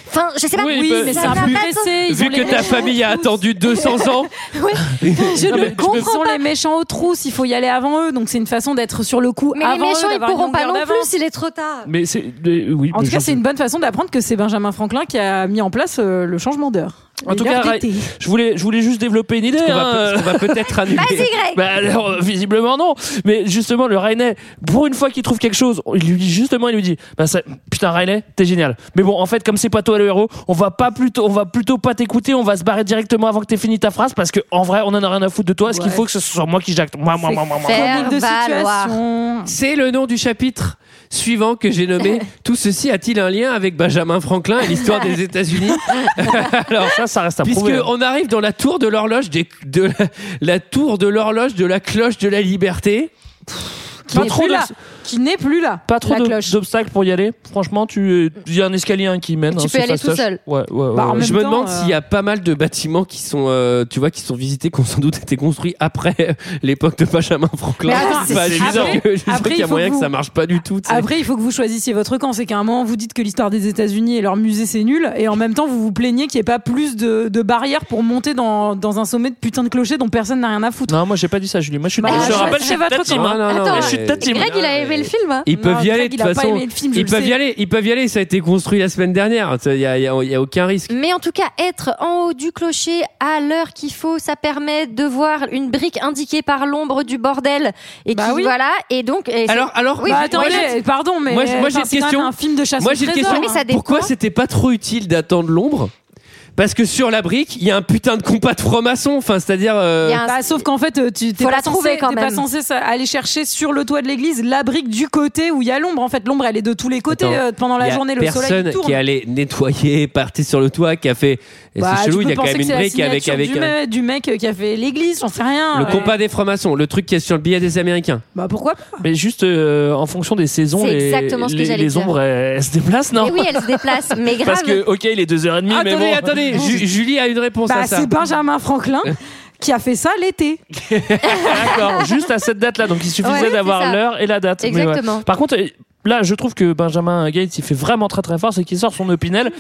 Enfin, je sais pas. Oui, Oui, bah, mais ça c'est un va peu pas pressé. ils Vu que ta famille a attendu 200 ans. Je Non, mais le je me comprends. sens sont les méchants aux trousses, il faut y aller avant eux, donc c'est une façon d'être sur le coup Mais avant les méchants, eux, ils d'avoir une pourront pas non plus s'il est trop tard. Mais c'est oui. En tout cas, c'est une bonne façon d'apprendre que c'est Benjamin Franklin qui a mis en place euh, le changement d'heure. En tout cas, je voulais, je voulais juste développer une idée. On va, hein, on va peut-être annuler. Vas-y, Greg. Bah alors, euh, visiblement non. Mais justement, le Rainet, pour une fois qu'il trouve quelque chose, il lui dit justement, il lui dit, bah ça, putain Rainet, t'es génial. Mais bon, en fait, comme c'est pas toi le héros, on va pas plutôt, on va plutôt pas t'écouter, on va se barrer directement avant que t'aies fini ta phrase parce que en vrai, on en a rien à foutre de toi. Ce qu'il faut que ce soit moi qui jacte? Moi, moi, moi, moi, moi. C'est le nom du chapitre suivant que j'ai nommé Tout ceci a-t-il un lien avec Benjamin Franklin et l'histoire des États-Unis Alors ça, ça reste à Puisque prouver. hein. on arrive dans la tour de l'horloge des- de la, la tour de l'horloge de la cloche de la liberté. Qui Pas n'est trop plus de- là. Qui n'est plus là. Pas trop d'obstacles pour y aller. Franchement, tu, il y a un escalier hein, qui mène. Tu hein, peux c'est y aller tout seul. Ouais, ouais, ouais, Bah, Je me temps, demande euh, s'il y a pas mal de bâtiments qui sont, euh, tu vois, qui sont visités, qui ont sans doute été construits après l'époque de Benjamin Franklin. Mais attends, Bah, je après- je qu'il y il a faut moyen que ça marche pas du tout. tu sais. Après, il faut que vous choisissiez votre camp. C'est qu'à un moment, vous dites que l'histoire des États-Unis et leur musée, c'est nul. Et en même temps, vous vous plaignez qu'il n'y ait pas plus de, de barrières pour monter dans, dans un sommet de putain de clocher dont personne n'a rien à foutre. Non, moi j'ai pas dit ça, Julie. Moi je suis. Bah, je rappelle, je non, Attends, mais- je suis de ta team. Greg, il a aimé le film. hein. Ils peuvent y aller, de toute façon. film, ils peuvent sais. y aller, ils peuvent y aller. Ça a été construit la semaine dernière. Il y a, y a- y a aucun risque. Mais en tout cas, être en haut du clocher à l'heure qu'il faut, ça permet de voir une brique indiquée par l'ombre du bordel. Et Bah qui, oui. voilà. Et donc, et Alors, alors, Oui, Bah, attendez, pardon, mais Moi, j'ai- moi, j'ai enfin, une question. même un film de chasse Moi j'ai une question. Pourquoi c'était pas trop utile d'attendre l'ombre? Parce que sur la brique, il y a un putain de compas de franc-maçon. Enfin, c'est-à-dire. euh, Il y a un- Bah, sauf qu'en fait, euh, tu t'es Faut pas, la trouver censé, quand t'es pas même. censé ça- aller chercher sur le toit de l'église la brique du côté où il y a l'ombre. En fait, l'ombre, elle est de tous les côtés Attends, euh, pendant il y la a journée. Le personne soleil il tourne. qui allait nettoyer, partir sur le toit, qui a fait. Et Bah, c'est tu chelou, il peux y a quand penser même que une c'est la brique avec signature avec du, un- mec, du mec qui a fait l'église, j'en sais rien. le Ouais. compas des francs-maçons, le truc qui est sur le billet des Américains. Bah pourquoi pas Mais juste euh, en fonction des saisons, C'est les, exactement ce que les, j'allais les dire. ombres elles, elles se déplacent, non? Oui, elle se déplace. Mais grave. Parce que, ok, il est 2h30, mais attendez, bon. Attendez, Ju- Julie a une réponse Bah à ça. c'est Benjamin Franklin qui a fait ça l'été. D'accord, juste à cette date-là. Donc il suffisait Ouais, c'est d'avoir ça. l'heure et la date. Mais ouais. Exactement. Par contre, euh, là, je trouve que Benjamin Gates, il fait vraiment très très fort, c'est qu'il sort son opinel,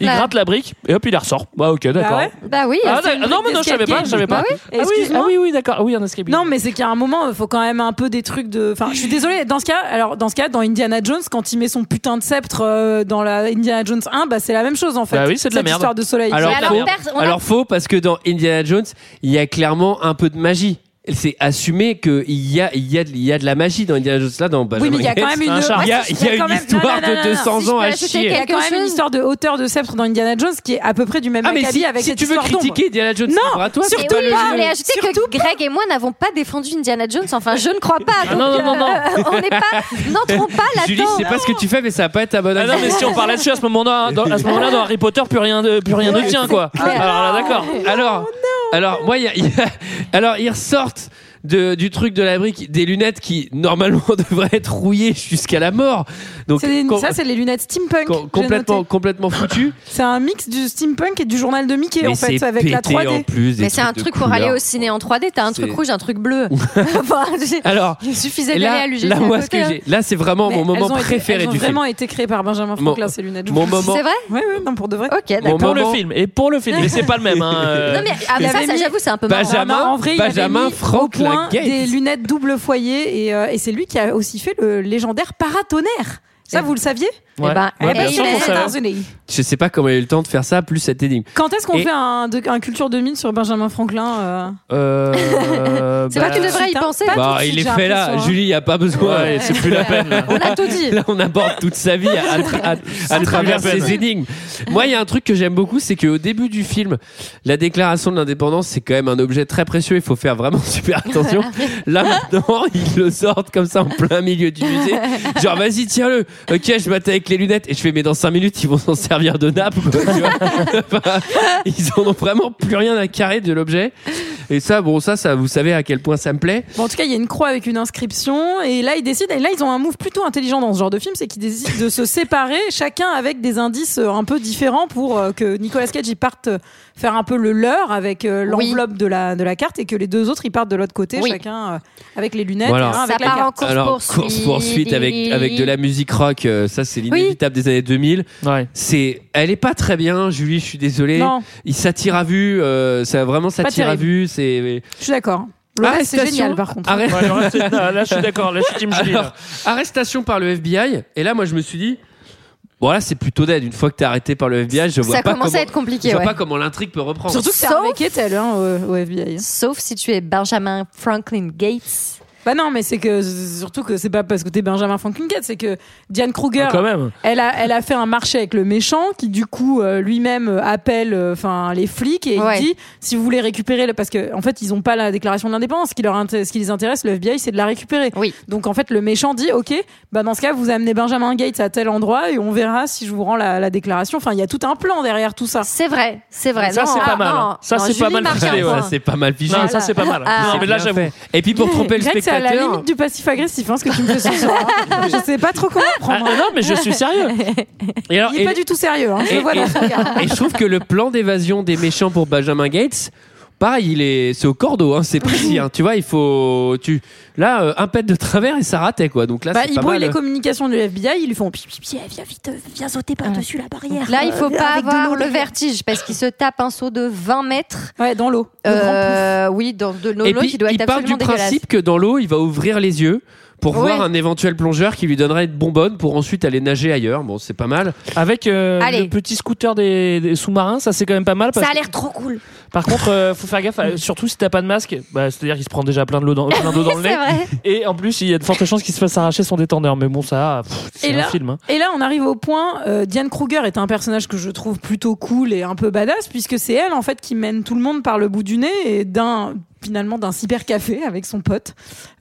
il gratte la brique et hop, il la ressort. Bah ok, d'accord. ouais Bah oui. Ah, d'accord. non, mais non, je savais pas, je savais pas. Bah oui. Ah oui, ah oui, oui, d'accord. Ah oui, un escape. Non, mais c'est qu'à un moment, il faut quand même un peu des trucs de. Enfin, je suis désolée. Dans ce cas, alors dans ce cas, dans Indiana Jones, quand il met son putain de sceptre euh, dans la Indiana Jones 1, bah c'est la même chose en fait. Bah oui, c'est de la Cette merde. histoire de soleil. Alors, alors, alors faux, parce que dans Indiana Jones, il y a clairement un peu de magie. C'est assumé qu'il y a, il y, a, de- il y a de la magie dans Indiana Jones là, dans oui, Benjamin mais il y a quand même une. un. Il y a, Ouais, il y a une même- histoire non, non, non, de non, 200 si ans à chier. Il y a quand même une histoire de hauteur de sceptre dans Indiana Jones qui est à peu près du même Ah mais si, avec si cette tu veux critiquer Indiana Jones, Non, à toi. surtout c'est oui, pas je le- voulais ajouter que Greg et moi n'avons pas défendu Indiana Jones. Enfin, je ne crois pas. Ah, Donc, non, non, non, non. euh, on n'est pas, n'entrons pas Julie, là-dedans. je sais pas ce que tu fais, mais ça va pas être ta bonne Ah non, mais si on parlait dessus à ce moment-là, dans, à ce moment-là, dans Harry Potter, plus rien plus rien ne tient, quoi. Alors là, d'accord. Alors, alors moi, il y a- y a- alors ils ressortent de, du truc de la brique des lunettes qui normalement devraient être rouillées jusqu'à la mort. Donc C'est des- com- ça, c'est les lunettes steampunk. com- complètement, complètement foutues. C'est un mix du steampunk et du journal de Mickey mais en fait, avec la pété 3D. en plus. Mais c'est un truc pour aller au ciné en 3D. T'as un truc rouge, un truc bleu. Alors, il suffisait d'aller là, à l'UGC. là, moi, côté, ce que hein. j'ai, là, c'est vraiment Mais mon moment elles ont été- préféré elles ont du film. vraiment été créées par Benjamin Mon- Franklin, ces lunettes. Mon moment, C'est vrai? Ouais, non, pour de vrai. Ok, d'accord. Pour le moment- film, et pour le film, mais c'est pas le même. Hein. Non mais ah, ça, j'avoue, c'est un peu. Benjamin- Franklin des lunettes double foyer et, euh, et c'est lui qui a aussi fait le légendaire paratonnerre. Ça, vous le saviez? Ouais. Eh ben, Ouais, eh bien ben, sûr il qu'on est- savait. États-Unis. Je sais pas comment il a eu le temps de faire ça, plus cette énigme. Quand est-ce qu'on Et- fait un, de- un culture 2000 sur Benjamin Franklin euh Euh, C'est bah, vrai que tu devrais y Putain, penser. pas tout Bah, de il suite, est j'ai fait là. l'impression, hein. Julie, il y a pas besoin. Ouais, c'est plus la peine. là. On a tout dit. Là, on aborde toute sa vie à, à tra- à- à plus travers la peine. énigmes. Moi, il y a un truc que j'aime beaucoup, c'est qu'au début du film, la déclaration de l'indépendance, c'est quand même un objet très précieux. Il faut faire vraiment super attention. Là, maintenant, ils le sortent comme ça en plein milieu du musée. Genre, vas-y, tiens-le. Ok, je m'attends avec les lunettes et je fais, mais dans 5 minutes, ils vont s'en servir de nappe. quoi, tu vois. Enfin, ils en ont vraiment plus rien à carrer de l'objet. Et ça, bon, ça, ça, vous savez à quel point ça me plaît. Bon, en tout cas, il y a une croix avec une inscription. Et là, ils décident. Et là, ils ont un move plutôt intelligent dans ce genre de film, c'est qu'ils décident de se séparer, chacun avec des indices euh, un peu différents pour euh, que Nicolas Cage il parte euh, faire un peu le leur avec Oui. l'enveloppe de la de la carte et que les deux autres ils partent de l'autre côté, Oui. chacun avec les lunettes, Voilà. un avec Ça la part en carte. course Alors, poursuite. course poursuite avec, avec de la musique rock, ça c'est l'inévitable des années 2000. Ouais. C'est, elle est pas très bien, Julie, je suis désolé. Non, Il s'attire à vue, euh, ça vraiment s'attire à vue, c'est. je suis d'accord. Le reste, c'est Arrestation. génial par contre. Arrête- Ouais, le reste, c'est- là, là, je suis d'accord. Là, je suis Team Julie. Alors, arrestation par le FBI. Et là, moi, je me suis dit, Bon là c'est plutôt dead. Une fois que t'es arrêté par le FBI, je vois Ça pas commence comment, à être compliqué, Je vois ouais. pas comment l'intrigue peut reprendre. Surtout que c'est Keitel hein, au, au FBI. Sauf si tu es Benjamin Franklin Gates. Bah non, mais c'est que surtout que c'est pas parce que t'es Benjamin Franklin Gates, c'est que Diane Kruger, Ah, quand même. elle a, elle a fait un marché avec le méchant qui du coup euh, lui-même euh, appelle euh, enfin les flics et Ouais. il dit si vous voulez récupérer le parce que en fait ils ont pas la déclaration d'indépendance ce qui leur ce qui les intéresse le FBI c'est de la récupérer Oui. donc en fait le méchant dit ok bah dans ce cas vous amenez Benjamin Gates à tel endroit et on verra si je vous rends la, la déclaration enfin il y a tout un plan derrière tout ça C'est vrai, c'est vrai. Ça, Non, c'est ah, pas mal, non, hein. Ça, non, c'est pas mal. Ça c'est pas mal fiché. Ça c'est pas mal. Ah. non, mais là Bien j'avoue. fait. Et puis pour tromper le c'est à la limite du passif agressif hein, ce que tu me fais ce soir je sais pas trop comment Ah, prendre. Non, mais je suis sérieux. Et alors, il est et- pas du tout sérieux hein, je et- le vois dans son regard. Et je trouve que le plan d'évasion des méchants pour Benjamin Gates, pareil, il est, c'est au cordeau, hein, c'est précis. hein. tu vois, il faut, tu, là, euh, un pet de travers et ça ratait quoi. Donc là, Bah, c'est pas mal. les communications du FBI, ils lui font viens vite, viens sauter par-dessus la barrière. Là, il faut Euh, pas avec de avoir l'eau le vertige parce qu'il se tape un saut de 20 mètres. Ouais, dans l'eau. Le grand Euh, oui, dans de l'eau Et puis, qui doit il être part du dégueulasse. principe que dans l'eau, il va ouvrir les yeux pour Ouais. voir un éventuel plongeur qui lui donnerait une bonbonne pour ensuite aller nager ailleurs. Bon, c'est pas mal. Avec euh, le petit scooter des, des sous-marins, ça c'est quand même pas mal. Parce Ça a l'air trop cool. Par contre, euh, faut faire gaffe, euh, surtout si t'as pas de masque. Bah, C'est-à-dire qu'il se prend déjà plein de l'eau dans, plein d'eau dans le nez. vrai. Et en plus, il y a de fortes chances qu'il se fasse arracher son détendeur. Mais bon, ça, c'est Et un là- film. hein. Et là, on arrive au point. euh, Diane Kruger est un personnage que je trouve plutôt cool et un peu badass, puisque c'est elle en fait qui mène tout le monde par le bout du nez et d'un finalement d'un cybercafé avec son pote.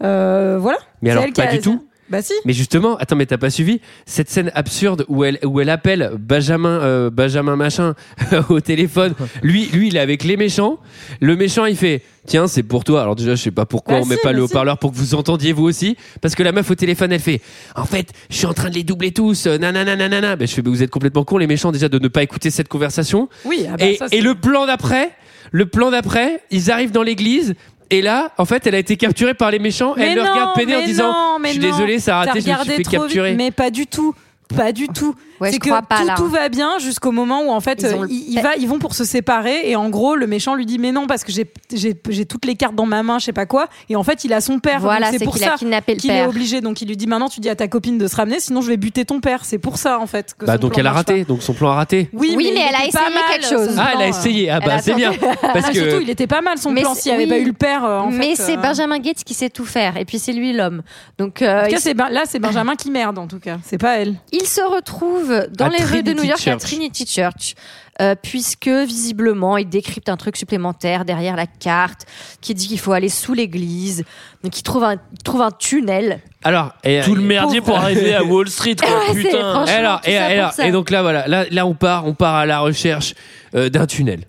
Euh, voilà. Mais alors, pas a- du tout. Bah si. Mais justement, attends, mais t'as pas suivi cette scène absurde où elle où elle appelle Benjamin euh, Benjamin machin au téléphone. Lui lui il est avec les méchants. Le méchant il fait tiens c'est pour toi. Alors déjà je sais pas pourquoi Bah on met si, pas le bah si. haut-parleur pour que vous entendiez vous aussi parce que la meuf au téléphone elle fait en fait je suis en train de les doubler tous. euh, Nanana nanana. Ben je fais mais vous êtes complètement con les méchants déjà de ne pas écouter cette conversation. Oui. ah bah et, ça, et le plan d'après le plan d'après ils arrivent dans l'église. Et là, en fait, elle a été capturée par les méchants. Mais elle le non, regarde peiner en disant non, mais Je suis désolé, ça a raté, je me suis fait vite, capturer. mais pas du tout. Pas du tout. Ouais, c'est que crois pas, tout, là. tout va bien jusqu'au moment où en fait Ils ont euh, va- ils vont pour se séparer et en gros le méchant lui dit mais non parce que j'ai j'ai j'ai toutes les cartes dans ma main je sais pas quoi et en fait il a son père Voilà, c'est pour ça qu'il est obligé donc il lui dit maintenant tu dis à ta copine de se ramener sinon je vais buter ton père c'est pour ça en fait que Bah donc plan elle a raté, donc son plan a raté. oui, Oui, mais elle a essayé mal, quelque chose. Ah, elle a essayé. Ah bah c'est bien. Parce Ah, que surtout il était pas mal son Mais plan s'il n'y avait pas eu le père euh, en Mais c'est euh, Benjamin Gates qui sait tout faire. Et puis c'est lui l'homme. Donc en tout cas, il, c'est Ben- là c'est Benjamin qui merde en tout cas c'est pas elle il se retrouve dans À les rues de New York à Church. Trinity Church. euh, puisque visiblement il décrypte un truc supplémentaire derrière la carte qui dit qu'il faut aller sous l'église donc il trouve un, il trouve un tunnel alors et, Tout le merdier pour arriver à Wall Street, quoi. Ouais, c'est Putain. et alors et donc là voilà là là on part on part à la recherche euh, d'un tunnel.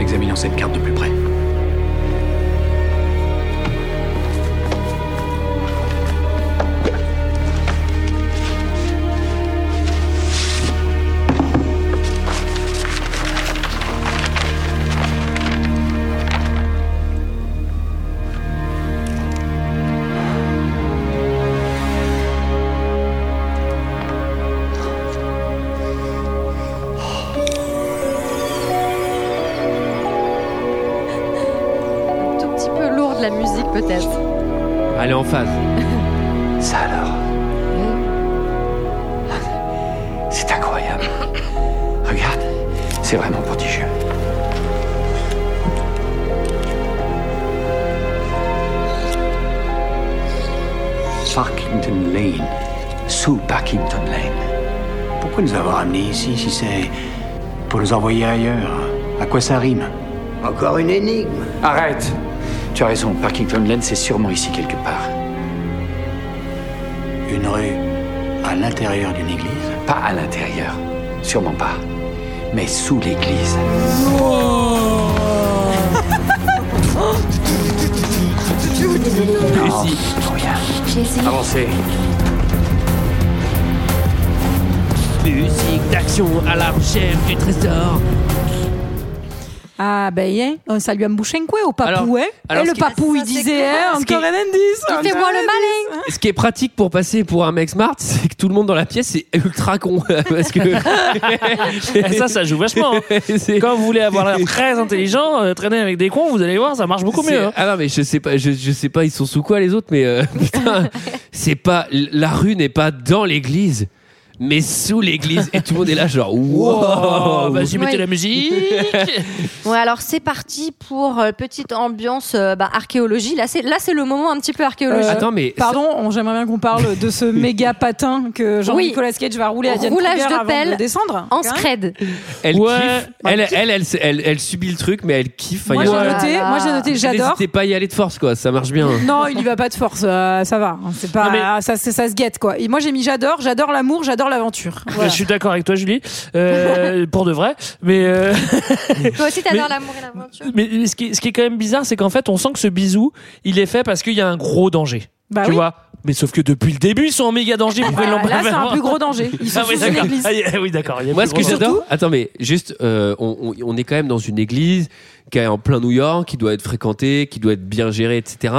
Examinons cette carte de plus près. Allez en phase. Ça alors C'est incroyable. Regarde, c'est vraiment prodigieux. Parkington Lane. Sous Parkington Lane. Pourquoi nous avoir amenés ici si c'est pour nous envoyer ailleurs? À quoi ça rime? Encore une énigme. Arrête Tu as raison, Parkington Lane, c'est sûrement ici quelque part. Une rue à l'intérieur d'une église? Pas à l'intérieur, sûrement pas. Mais sous l'église. J'ai essayé. Avancez. Musique d'action à la recherche du trésor. Ah ben hein, ça lui a un coué au papou, Alors- hein. alors Et le papou, il disait, hein, encore un indice. Fais-moi encore le un malin. Ce qui est pratique pour passer pour un mec smart, c'est que tout le monde dans la pièce est ultra con. Parce que. Et ça, ça joue vachement. hein. Quand vous voulez avoir l'air très intelligent, euh, traîner avec des cons, vous allez voir, ça marche beaucoup mieux. hein. Ah non, mais je sais pas, je, je sais pas, ils sont sous quoi les autres, mais euh, putain, c'est pas. La rue n'est pas dans l'église, mais sous l'église. Et tout le monde est là, genre, wow, Vas-y, mettez Ouais. la musique. Ouais, alors c'est parti pour euh, petite ambiance euh, bah, archéologie. Là, c'est là, c'est le moment un petit peu archéologie. Euh, Attends, mais. Pardon, on- j'aimerais bien qu'on parle de ce méga patin que Jean-Nicolas Cage va rouler à Diane Roulage Kruger de avant pelle de descendre. en scred. Elle Ouais. kiffe. Elle, elle, elle, elle, elle subit le truc, mais elle kiffe. Moi j'ai noté, moi j'ai noté, j'adore. N'hésitez pas à y aller de force, quoi. Ça marche bien. Non, il y va pas de force, euh, ça va. C'est pas, Non, mais- ça, c'est- ça se guette quoi. Et moi j'ai mis j'adore, j'adore l'amour, j'adore l'aventure. Voilà. Je suis d'accord avec toi, Julie, euh, pour de vrai. Mais, euh, Toi aussi, t'adores l'amour et l'aventure. mais ce, qui, ce qui est quand même bizarre, c'est qu'en fait, on sent que ce bisou, il est fait parce qu'il y a un gros danger. Bah tu oui. vois? Mais sauf que depuis le début, ils sont en méga danger. Pourquoi ils l'ont Bah, pas là c'est un plus gros danger. Ils sont Ah oui, sous une d'accord. église. Ah, oui, d'accord. Moi, ce que j'adore. Attends, mais juste, euh, on, on- on est quand même dans une église qui est en plein New York, qui doit être fréquentée, qui doit être bien gérée, etc.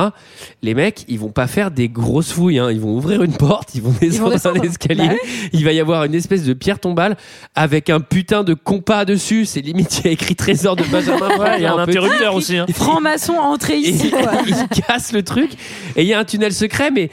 Les mecs, ils vont pas faire des grosses fouilles. Hein. Ils vont ouvrir une porte, ils vont descendre, descendre. un escalier. Bah Il va y avoir une espèce de pierre tombale avec un putain de compas dessus. C'est limite, il y a écrit trésor de Benjamin. Ouais, il y a un interrupteur aussi. hein. Franc-maçon entrée ici quoi. il casse le truc et il y a un tunnel secret mais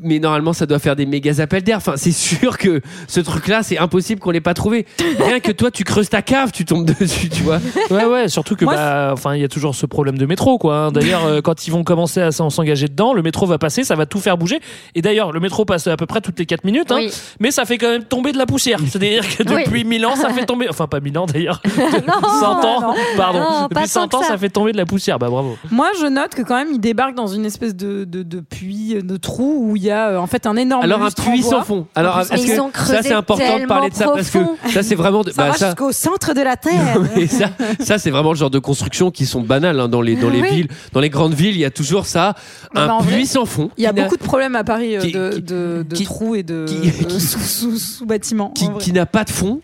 mais normalement ça doit faire des méga appels d'air enfin c'est sûr que ce truc là c'est impossible qu'on l'ait pas trouvé rien que toi tu creuses ta cave tu tombes dessus tu vois Ouais, ouais, surtout que, Moi, bah, enfin, il y a toujours ce problème de métro, quoi. hein. D'ailleurs, euh, quand ils vont commencer à s'en- s'engager dedans, le métro va passer, ça va tout faire bouger. Et d'ailleurs, le métro passe à peu près toutes les 4 minutes, hein, Oui. mais ça fait quand même tomber de la poussière. C'est-à-dire que depuis 1000 ans, ça fait tomber, enfin, pas 1000 ans d'ailleurs, Non, 100 ans, non. pardon. Non, depuis tant 100 que ans, ça. ça fait tomber de la poussière. Bah, bravo. Moi je note que quand même il débarque dans une espèce de, de, de puits, de trou où il y a euh, en fait un énorme alors un puits sans fond alors est-ce ils que ça c'est important de parler de ça parce que ça c'est vraiment de- Ça bah, va ça- jusqu'au centre de la terre. Ça, ça c'est vraiment le genre de construction qui sont banales hein, dans les dans les Oui. villes, dans les grandes villes, il y a toujours ça, Non, un puits vrai, sans fond. Il y a beaucoup de problèmes à Paris euh, qui- de, qui- de, de qui- trous et de, qui- de sous, sous, sous bâtiments. qui, n'a pas de fond.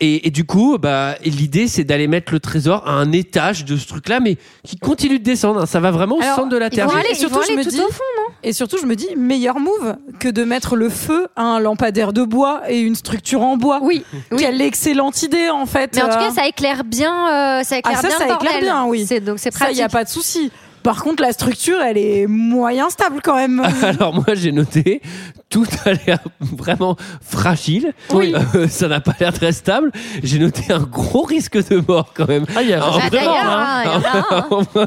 Et, et du coup, bah, l'idée, c'est d'aller mettre le trésor à un étage de ce truc-là, mais qui continue de descendre. hein. Ça va vraiment au Alors, centre de la Ils Terre. vont ils surtout, je me tout dis- au fond, Et surtout, je me dis, meilleur move que de mettre le feu à un lampadaire de bois et une structure en bois. Oui. oui. Quelle excellente idée, en fait. Mais en tout Euh, cas, ça éclaire bien, euh, ça éclaire Ah, ça, bien ça le éclaire bien, oui. Donc c'est ça, il pratique. n'y a pas de souci. Par contre, la structure, elle est moyen stable quand même. Alors moi, j'ai noté, tout a l'air vraiment fragile. Oui. Euh, ça n'a pas l'air très stable. J'ai noté un gros risque de mort quand même. Ah, il y a Ah, risque de mort, là. hein, un.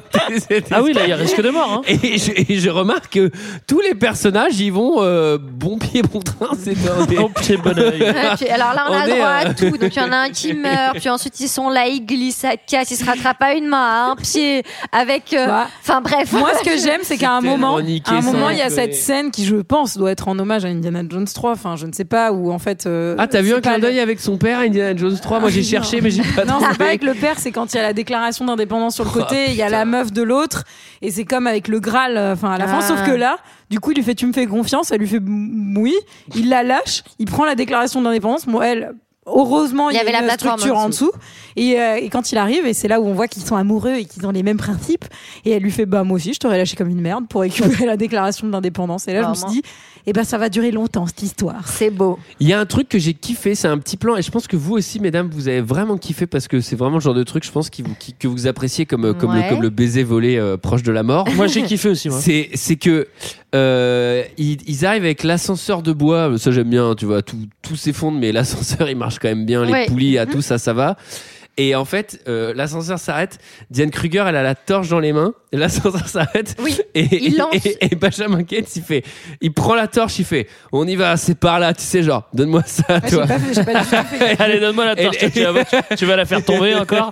Ah oui, là, il y a risque de mort, hein. Et je, et je remarque que tous les personnages y vont euh, bon pied bon train. C'est Bon pied, bon oeil. Alors là, on, On a droit euh, à tout. Donc, il y en a un qui meurt, puis ensuite, ils sont là, ils glissent, ça casse, ils se rattrapent à une main, à un pied, avec. euh, Bah, Enfin, bref. Moi, ce que j'aime, c'est qu'à un moment, à un moment, il y a cette scène qui, je pense, doit être en hommage à Indiana Jones 3. Enfin, je ne sais pas où, en fait. euh, Ah, t'as vu un clin le- d'œil avec son père, Indiana Jones 3 Moi, j'ai Ah, cherché, non. mais j'ai pas Non, trouvé. c'est pas avec le père, c'est quand il y a la déclaration d'indépendance sur le Oh, côté, il y a la meuf de l'autre, et c'est comme avec le Graal, euh, enfin à la fin, Ah. sauf que là, du coup, il lui fait tu me fais confiance, elle lui fait oui, il la lâche, il prend la déclaration d'indépendance, bon, elle. Heureusement, Il il y avait a la une structure en en dessous. Et, euh, et quand il arrive, et c'est là où on voit qu'ils sont amoureux et qu'ils ont les mêmes principes. Et elle lui fait bah moi aussi, je t'aurais lâché comme une merde pour récupérer la déclaration d'indépendance. Et là, je me suis dit, eh ben ça va durer longtemps cette histoire. C'est beau. Il y a un truc que j'ai kiffé, c'est un petit plan, et je pense que vous aussi, mesdames, vous avez vraiment kiffé parce que c'est vraiment le genre de truc, je pense, qui vous, qui- que vous appréciez comme, euh, comme, Ouais. le, comme le baiser volé euh, proche de la mort. Moi, j'ai kiffé aussi, moi. C'est, c'est que euh, ils, ils arrivent avec l'ascenseur de bois, ça j'aime bien, tu vois, tout, tout s'effondre, mais l'ascenseur il marche quand même bien, les poulies, à tout ça, ça va. Et en fait, euh, l'ascenseur s'arrête. Diane Kruger, elle a la torche dans les mains. Et l'ascenseur s'arrête. Oui. Et, Il lance. et, et Benjamin Gates, il fait, il prend la torche, il fait, on y va, c'est par là, tu sais, genre, donne-moi ça, Ah, vois. pas fait, pas fait. Allez, donne-moi la torche. Et- tu, vas, tu vas la faire tomber encore.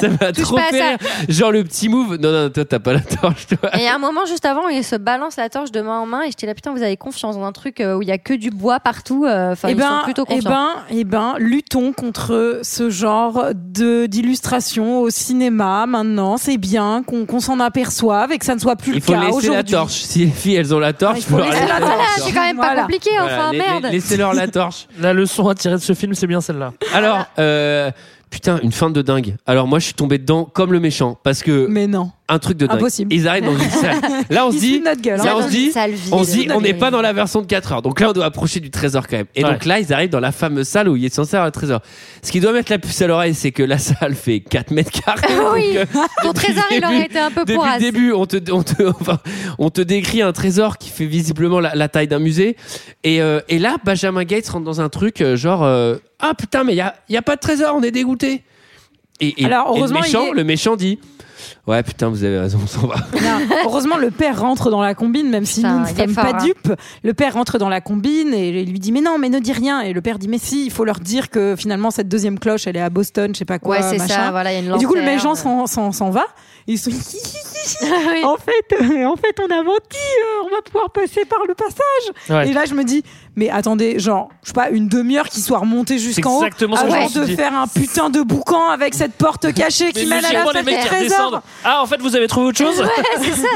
ça m'a trop pas à fait. Genre le petit move. Non, non, toi, t'as pas la torche, toi. Et il y a un moment juste avant, il se balance la torche de main en main et j'étais là, putain, vous avez confiance dans un truc euh, où il y a que du bois partout. euh, Enfin, Eh ils ben, sont plutôt eh confiants. ben, eh ben, luttons contre ce genre de d'illustration au cinéma maintenant. C'est bien qu'on qu'on s'en aperçoive et que ça ne soit plus Il le faut cas laisser la aujourd'hui. torche. Si les filles elles ont la torche, Ah, il faut leur laisser laisser la torche. Voilà, c'est quand même pas Voilà. compliqué, Voilà, enfin, la- merde. la- Laissez-leur la torche. La leçon à tirer de ce film, c'est bien celle-là. Alors, euh, putain, une fin de dingue. Alors moi, je suis tombé dedans comme le méchant parce que Mais non. un truc de dingue. Impossible. Ils arrivent dans une salle. Là, on se dit, foutent notre gueule, là, hein. on se dit, on se dit, on n'est pas dans la version de 4 heures. Donc là, on doit approcher du trésor quand même. Et Ouais. donc là, ils arrivent dans la fameuse salle où il est censé avoir le trésor. Ce qui doit mettre la puce à l'oreille, c'est que la salle fait 4 mètres carrés. Oui. Donc, euh, Ton trésor, il aurait été un peu depuis le début, on te, on te, enfin, on te décrit un trésor qui fait visiblement la, la taille d'un musée. Et, euh, et là, Benjamin Gates rentre dans un truc euh, genre euh, ah putain, mais il y a, y a pas de trésor, on est dégoûté. Et, et- Alors, et le heureusement, méchant, est- le méchant dit ouais putain, vous avez raison, on s'en va. Non. Heureusement, le père rentre dans la combine, même si nous ne sommes pas hein. dupes. Le père rentre dans la combine et il lui dit mais non, mais ne dis rien. Et le père dit mais si, il faut leur dire que finalement cette deuxième cloche, elle est à Boston, je sais pas quoi. Ouais, c'est ça, voilà, il y a une Et du coup, le méchant s'en- s'en s'en va. Ils sont en fait, euh, en fait, on a menti. euh, on va pouvoir passer par le passage. Ouais. Et là, je me dis, mais attendez, genre, je sais pas, une demi-heure qui soit remontée jusqu'en haut, exactement ce que je avant suis de dit. faire un putain de boucan avec cette porte cachée qui mène à la les qui trésor. redescendent. Ah, en fait, vous avez trouvé autre chose Ouais, c'est ça.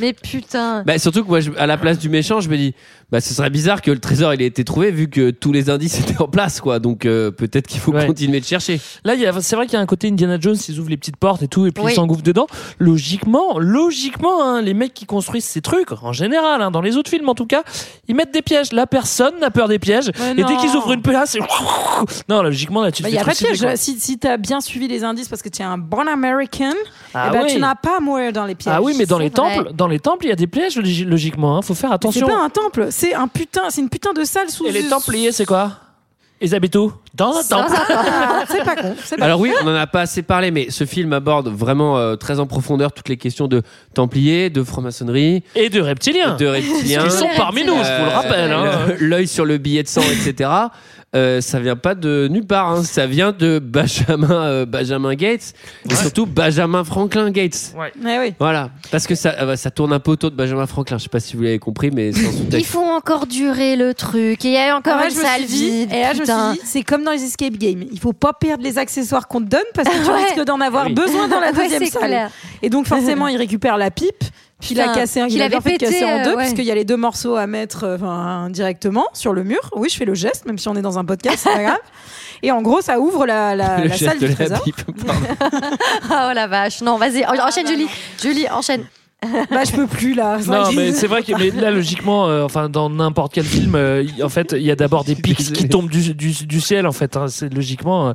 Mais putain. Bah, surtout que moi, je- à la place du méchant, je me dis, bah, ce serait bizarre que le trésor il ait été trouvé vu que tous les indices étaient en place, quoi. Donc euh, peut-être qu'il faut Ouais. continuer de chercher. Là, il y a- c'est vrai qu'il y a un côté Indiana Jones, ils ouvrent les petites portes et tout, et puis Oui. ils s'engouffrent dedans. Logiquement, logiquement, hein, les mecs qui construisent ces trucs, en général, hein, dans les autres films en tout cas, ils mettent des pièges. Là, personne n'a peur des pièges. Mais et dès non. qu'ils ouvrent une place, c'est. Non, logiquement, là, tu te Il fais n'y Bah, a pas de trucider, piège. quoi. Si, si tu as bien suivi les indices parce que tu es un bon American, Ah eh ben, oui. tu n'as pas à mourir dans les pièges. Ah oui, mais dans les vrai. temples, dans les temples, il y a des pièges logi- logiquement. Hein. Faut faire attention. C'est pas un temple, c'est un putain, c'est une putain de salle sous. Et les templiers, c'est quoi? Ils habitent où Dans un temple. Ah, c'est pas con. pas Alors oui, on en a pas assez parlé, mais ce film aborde vraiment euh, très en profondeur toutes les questions de Templiers, de franc-maçonnerie, Et de reptiliens. de reptiliens. Ils sont parmi nous, je vous le rappelle. hein. Euh, L'œil sur le billet de sang, etc. Euh, ça vient pas de nulle part. hein. Ça vient de Benjamin, euh, Benjamin Gates et surtout Benjamin Franklin Gates. Ouais. Ouais, oui. Voilà, parce que ça, euh, ça tourne un peu autour de Benjamin Franklin. Je sais pas si vous l'avez compris, mais Ils font encore durer le truc. Et il y a encore Ah, une salle vide. Et là, je me putain. suis dit, c'est comme dans les escape games. Il faut pas perdre les accessoires qu'on te donne parce que tu Ouais. risques d'en avoir Oui. besoin dans la Ouais, deuxième salle. clair. Et donc, forcément, il récupère la pipe. Puis il a cassé, un- qu'il il a avait bien fait pété, casser en euh, deux ouais. parce qu'il y a les deux morceaux à mettre euh, enfin, directement sur le mur. Oui, je fais le geste, même si on est dans un podcast, c'est pas grave. Et en gros, ça ouvre la, la, Le la geste salle de du la trésor. pipe. Ah, oh la vache. Non, vas-y, en- enchaîne, Julie. Julie, enchaîne. Bah, je peux plus là. Non, mais c'est vrai que mais là, logiquement, euh, enfin, dans n'importe quel film, euh, y- en fait, il y a d'abord des pics qui tombent du, du, du ciel, en fait. hein. c'est logiquement, euh,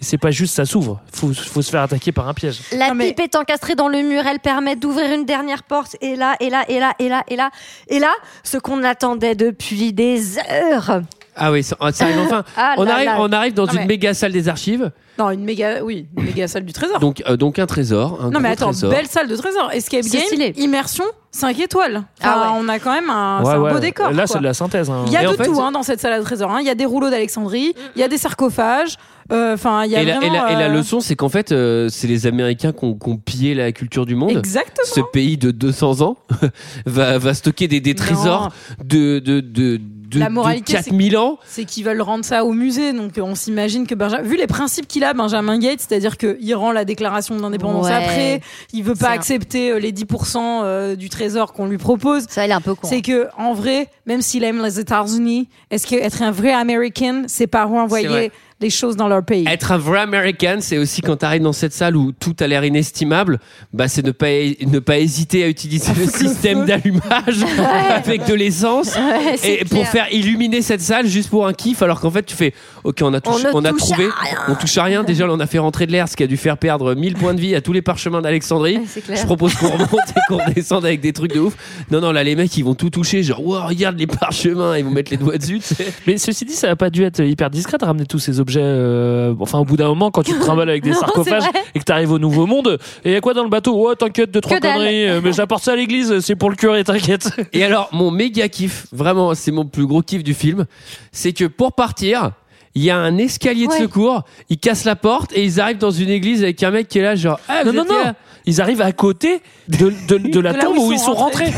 c'est pas juste ça s'ouvre. Faut, faut se faire attaquer par un piège. La Non, mais- pipe est encastrée dans le mur, elle permet d'ouvrir une dernière porte. Et là, et là, et là, et là, et là, et là, ce qu'on attendait depuis des heures. Ah oui, ça, ça arrive enfin. Ah on là arrive, là. on arrive dans Non, une mais- méga salle des archives. Non, une méga, oui, une méga salle du trésor. Donc, euh, donc un trésor. Un non, mais attends, trésor. belle salle de trésor. Escape game, stylé. immersion, 5 étoiles. Enfin, Ah ouais. On a quand même un, beau décor. Là, c'est de la synthèse. hein. Il y a Et en de fait, tout hein, dans cette salle à trésor. hein. Il y a des rouleaux d'Alexandrie, il y a des sarcophages. euh, Enfin, il y a Et la, et vraiment. la- et la euh, leçon, c'est qu'en fait, euh, c'est les Américains qui ont, qui ont pillé la culture du monde. Exactement. Ce pays de 200 ans va, va stocker des, trésors de, de, de, de, La de moralité, 4000 ans. C'est qu'ils veulent rendre ça au musée. Donc, euh, on s'imagine que Benjamin, vu les principes qu'il a, Benjamin Gates, c'est-à-dire qu'il rend la déclaration d'indépendance Ouais. après, il veut pas un- accepter euh, les 10% euh, du trésor qu'on lui propose. Ça, il est un peu con. C'est que, en vrai, même s'il aime les États-Unis, est-ce qu'être un vrai Américain, c'est pas renvoyer les choses dans leur pays? Être un vrai American, c'est aussi quand tu arrives dans cette salle où tout a l'air inestimable, bah c'est ne pas, ne pas hésiter à utiliser le système d'allumage avec de l'essence Ouais, et pour faire illuminer cette salle juste pour un kiff alors qu'en fait tu fais ok on a, touché- On a touche trouvé on touche à rien. Déjà on a fait rentrer de l'air ce qui a dû faire perdre 1000 points de vie à tous les parchemins d'Alexandrie. Ouais, je propose qu'on remonte et qu'on descende avec des trucs de ouf. Non non là les mecs ils vont tout toucher genre wow, regarde les parchemins ils vont mettre les doigts dessus tu sais. Mais ceci dit, ça n'a pas dû être hyper discret de ramener tous ces objets. Euh, enfin, au bout d'un moment, quand tu te trimbales avec des Non, sarcophages et que tu arrives au Nouveau Monde, et y a quoi dans le bateau? Ouais, t'inquiète, deux, trois Que conneries, euh, mais j'apporte ça à l'église, c'est pour le curé, t'inquiète. Et alors, mon méga kiff, vraiment, c'est mon plus gros kiff du film, c'est que pour partir, Il y a un escalier de Ouais. secours. Ils cassent la porte et ils arrivent dans une église avec un mec qui est là, genre. Ah, vous Non, non, étiez non. là Ils arrivent à côté de, de, de la De tombe où ils sont rentrés.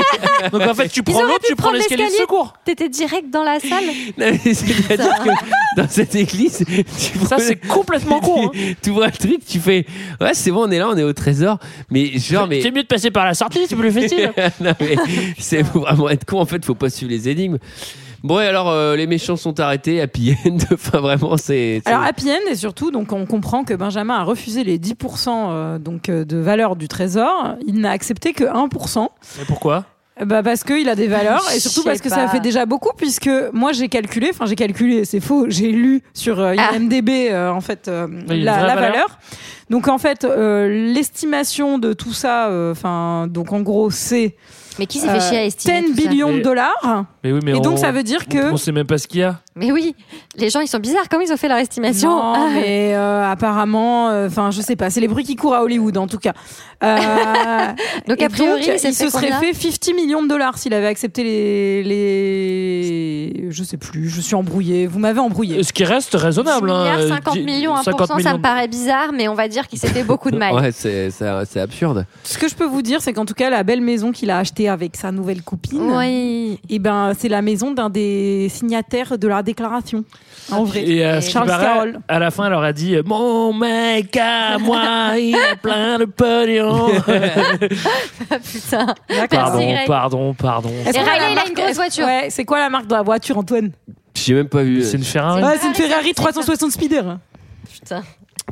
Donc en fait, tu prends l'autre, tu prends l'escalier de secours. T'étais direct dans la salle. Non, mais C'est-à-dire que dans cette église, tu Ça, c'est complètement con. hein. tu vois le truc, tu fais ouais c'est bon on est là, on est au trésor, mais genre mais C'est mieux de passer par la sortie, c'est plus facile. non mais c'est vraiment être con en fait, faut pas suivre les énigmes. Bon et alors euh, les méchants sont arrêtés, happy end, enfin vraiment c'est. Alors happy end et surtout donc on comprend que Benjamin a refusé les 10% euh, donc euh, de valeur du trésor, il n'a accepté que 1%. Mais pourquoi? Bah parce qu'il a des valeurs et surtout parce que ça fait déjà beaucoup puisque moi j'ai calculé, enfin j'ai calculé, c'est faux, j'ai lu sur euh, Ah. IMDB euh, en fait euh, Oui, la, valeur. valeur. Donc en fait euh, l'estimation de tout ça, euh, enfin donc en gros c'est Mais qui s'est fait euh, chier à estimer 10 tout ça billions de dollars. Mais oui, mais Et on- donc ça veut dire que On sait même pas ce qu'il y a. Mais oui, les gens ils sont bizarres. Comment ils ont fait leur estimation Non, Ah. mais euh, apparemment, enfin, je sais pas, c'est les bruits qui courent à Hollywood en tout cas. Euh, Donc, a priori, il s'est il se serait fait 50 millions de dollars s'il avait accepté les, les, je sais plus, je suis embrouillé. Vous m'avez embrouillé. Ce qui reste raisonnable. 10 hein, milliards, euh, 50 dix- millions, 1%, 50 ça millions. me paraît bizarre, mais on va dire qu'il s'est fait beaucoup de mal. Ouais c'est c'est c'est absurde. Ce que je peux vous dire, c'est qu'en tout cas, la belle maison qu'il a achetée avec sa nouvelle copine, Oui. et ben, c'est la maison d'un des signataires de la déclaration. En vrai. Et euh, Charles paraît, Carroll. à la fin, elle leur a dit Mon mec à moi, il a plein de pognon. Putain. pardon, Merci, pardon, pardon. Est-ce Et que la Riley, il a marque- une grosse voiture. Ouais, c'est quoi la marque de la voiture, Antoine? J'ai même pas vu. C'est une Ferrari. Ouais, c'est une Ferrari 360 Speeder. Putain.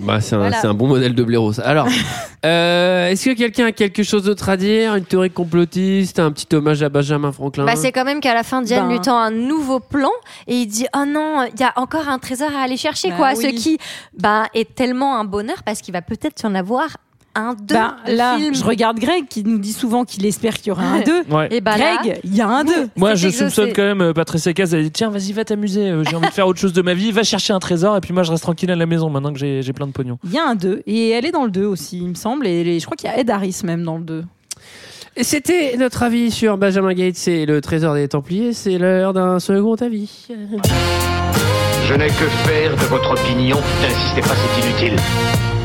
Bah, c'est un, Voilà. c'est un bon modèle de blaireau. Alors, euh, est-ce que quelqu'un a quelque chose d'autre à dire? Une théorie complotiste Un petit hommage à Benjamin Franklin? Bah, c'est quand même qu'à la fin, Diane Ben. lui tend un nouveau plan et il dit Oh non, il y a encore un trésor à aller chercher, Bah quoi. oui. Ce qui bah, est tellement un bonheur parce qu'il va peut-être y en avoir un, deux Bah, de là, je regarde Greg qui nous dit souvent qu'il espère qu'il y aura un 2. Ouais. Et bah là, Greg, il y a un 2. Moi, je soupçonne quand même euh, Patricia Caz. Elle dit Tiens, vas-y, va t'amuser. euh, J'ai envie de faire autre chose de ma vie. Va chercher un trésor. Et puis moi, je reste tranquille à la maison maintenant que j'ai plein de pognon. Il y a un 2. Et elle est dans le 2 aussi, il me semble. Et je crois qu'il y a Ed Harris même dans le 2. Et c'était notre avis sur Benjamin Gates et le trésor des Templiers. C'est l'heure d'un second avis. Je n'ai que faire de votre opinion. N'insistez pas, c'est inutile.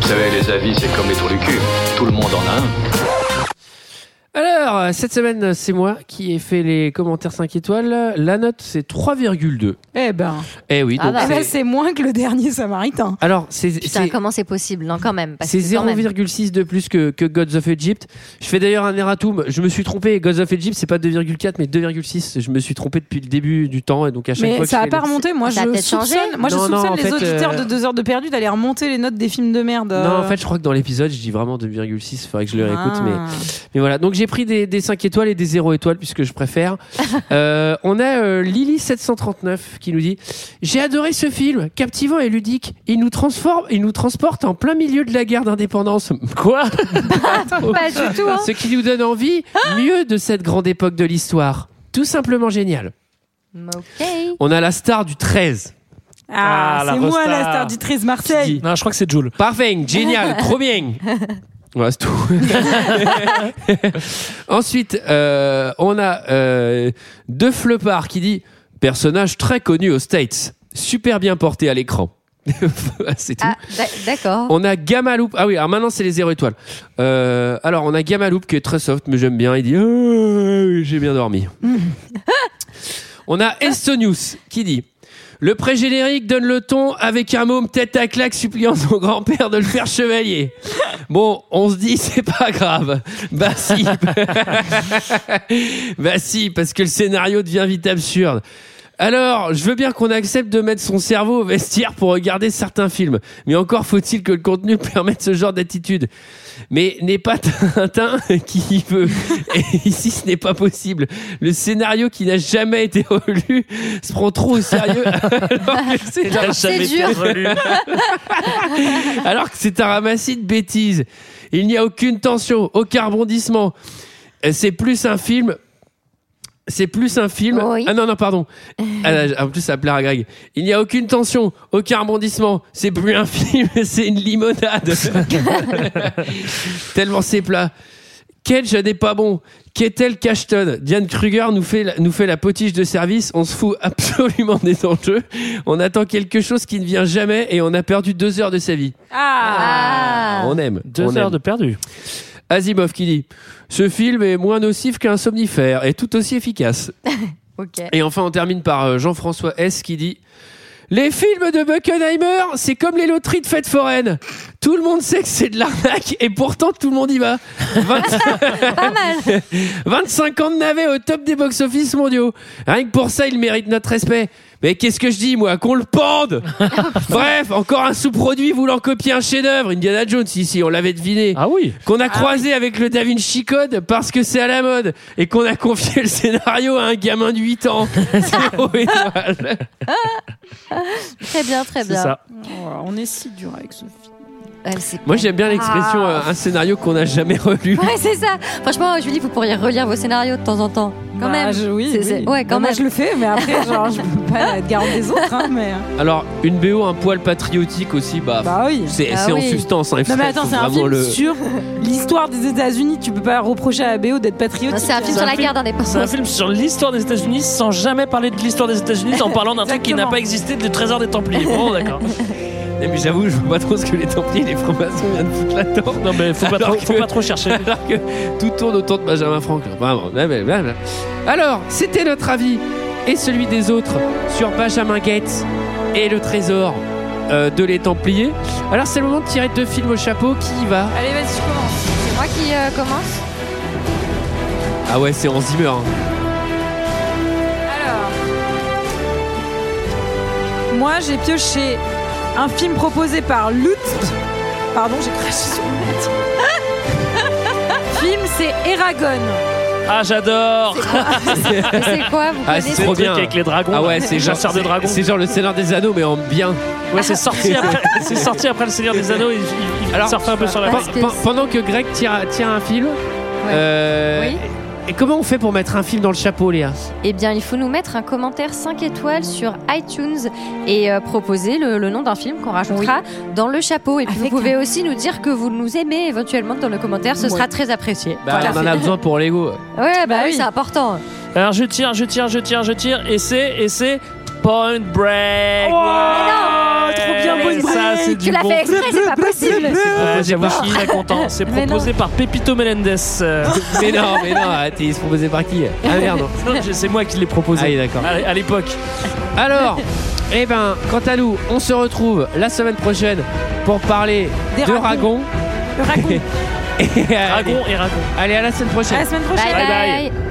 Vous savez, les avis, c'est comme les trous du cul. Tout le monde en a un. Alors, cette semaine, c'est moi qui ai fait les commentaires 5 étoiles. La note, c'est 3,2. Eh ben, Eh oui, Ah donc bah. c'est- c'est moins que le dernier Samaritain. Alors, c'est Putain, c'est- comment c'est possible Non, quand même. parce c'est que quand même. 0,6 de plus que, que Gods of Egypt. Je fais d'ailleurs un erratum. Je me suis trompé. Gods of Egypt, c'est pas 2,4 mais 2,6. Je me suis trompé depuis le début du temps et donc à chaque fois Mais que ça je a pas remonté. Moi, Ça a je soupçonne, moi, je Non, non, soupçonne en les fait, auditeurs euh, de 2 heures de perdu d'aller remonter les notes des films de merde. Non, en fait, je crois que dans l'épisode, je dis vraiment 2,6. Faudrait que je le réécoute, Ah. mais Mais voilà, donc j'ai pris des, des 5 étoiles et des 0 étoiles puisque je préfère. Euh, on a euh, Lily739 qui nous dit J'ai adoré ce film, captivant et ludique. Il nous, transforme, il nous transporte en plein milieu de la guerre d'indépendance. Quoi? Pas du tout. hein. Ce qui nous donne envie mieux de cette grande époque de l'histoire. Tout simplement génial. On a la star du 13. Ah, Ah, c'est moi la star du 13 Marseille. Non, je crois que c'est Jules. Parfait, génial, trop bien. Voilà, c'est tout. Ensuite, euh, on a euh, De Flepard qui dit personnage très connu aux States, super bien porté à l'écran. c'est tout. Ah, d'a- d'accord. On a Gamaloop. Ah oui, alors maintenant c'est les 0 étoiles. Euh, alors on a Gamaloop qui est très soft, mais j'aime bien. Il dit Ah, j'ai bien dormi. on a Estonius qui dit le pré-générique donne le ton avec un môme tête à claque suppliant son grand-père de le faire chevalier. Bon, on se dit c'est pas grave. Bah si. bah si, parce que le scénario devient vite absurde. Alors, je veux bien qu'on accepte de mettre son cerveau au vestiaire pour regarder certains films, mais encore faut-il que le contenu permette ce genre d'attitude. Mais n'est pas Tintin qui veut. Et ici, ce n'est pas possible. Le scénario qui n'a jamais été relu se prend trop au sérieux. alors que c'est dur. relu. alors que c'est un ramassis de bêtises. Il n'y a aucune tension, aucun rebondissement. Euh, C'est plus un film. C'est plus un film. Oui. Ah non, non, pardon. Ah, en plus, ça plaira à Greg. Il n'y a aucune tension, aucun rebondissement. C'est plus un film, c'est une limonade. Tellement c'est plat. Cage n'est pas bon. Qu'est-elle Cashton Diane Kruger nous fait, la, nous fait la potiche de service. On se fout absolument des enjeux. On attend quelque chose qui ne vient jamais et on a perdu deux heures de sa vie. Ah, On aime. Deux on heures aime. de perdu. Asimov qui dit Ce film est moins nocif qu'un somnifère et tout aussi efficace. Et enfin, on termine par euh, Jean-François S qui dit Les films de Buckenheimer, c'est comme les loteries de fête foraine. Tout le monde sait que c'est de l'arnaque et pourtant tout le monde y va. 20 Pas mal. 25 ans de navet au top des box-office mondiaux. Rien que pour ça, il mérite notre respect. Mais qu'est-ce que je dis, moi Qu'on le pende Bref, encore un sous-produit voulant copier un chef-d'œuvre. Indiana Jones, ici, on l'avait deviné. Ah oui. Qu'on a croisé avec le Da Vinci Code parce que c'est à la mode. Et qu'on a confié le scénario à un gamin de 8 ans. Zéro étoile. Très bien, très C'est bien. ça. Oh, on est si dur avec ce film. Elle, Moi, j'aime bien l'expression Ah. euh, un scénario qu'on n'a jamais relu. Ouais, c'est ça. Franchement, Julie, vous pourriez relire vos scénarios de temps en temps. Quand Bah, même. je- oui, C'est- oui. c'est- Ouais, Bah, quand moi, même. je le fais, mais après, genre, je peux pas être garant des autres, hein, mais. Alors, une BO un poil patriotique aussi, bah, Bah oui. c'est Ah c'est en oui. substance. hein, Non mais attends, c'est un film le- sur l'histoire des États-Unis. Tu peux pas reprocher à la BO d'être patriotique. C'est un film C'est sur un la film- guerre d'indépendance. C'est un film sur l'histoire des États-Unis sans jamais parler de l'histoire des États-Unis en parlant d'un truc qui n'a pas existé, du trésor des Templiers. Bon, d'accord. Mais j'avoue, je vois pas trop ce que les Templiers et les francs-maçons viennent foutre là-dedans. Non, mais faut pas, Alors trop, faut que- pas trop chercher. Alors que tout tourne autour de Benjamin Franklin. Alors, c'était notre avis et celui des autres sur Benjamin Gates et le trésor euh, de les Templiers. Alors, c'est le moment de tirer deux films au chapeau. Qui y va? Allez, vas-y, je commence. C'est moi qui euh, commence. Ah ouais, c'est Hans Zimmer. hein. Alors, moi, j'ai pioché un film proposé par Lutz. Pardon, j'ai craché sur le film, c'est Eragon. Ah, j'adore Mais c'est quoi Vous Ah, connaissez c'est trop truc bien. avec les dragons. Ah ouais, c'est genre, chasseur de c'est- dragons. c'est genre le Seigneur des Anneaux, mais en bien. Ouais, c'est sorti après, c'est sorti après le Seigneur des Anneaux. Il, il, il Alors, surfe un peu sur la Pe- Parce que pe- c'est- pendant que Greg tire, tire un film, euh, Oui. Et comment on fait pour mettre un film dans le chapeau, Léa? Eh bien, il faut nous mettre un commentaire 5 étoiles sur iTunes et euh, proposer le, le nom d'un film qu'on rajoutera dans le chapeau. Et puis, vous pouvez aussi nous dire que vous nous aimez éventuellement dans le commentaire. Ce sera très apprécié. bah, On en a besoin pour Lego. Ouais, bah, Bah oui, oui. c'est important. Alors je tire, je tire, je tire, je tire, et c'est, et c'est Point Break. Oh, Ouais, trop bien, Point Ça, c'est Tu l'as bon. fait exprès, c'est pas possible. Proposé par qui très content. C'est proposé par Pepito Melendez. Euh, mais non, mais non, il se proposait par qui? Ah merde. non, c'est moi qui l'ai proposé. Ah oui, d'accord. À, à l'époque. Alors, eh ben, quant à nous, on se retrouve la semaine prochaine pour parler Des de. Ragon. Le raconte. Et, et Ragon. allez, à la semaine prochaine. À la semaine prochaine. bye. Bye bye. bye.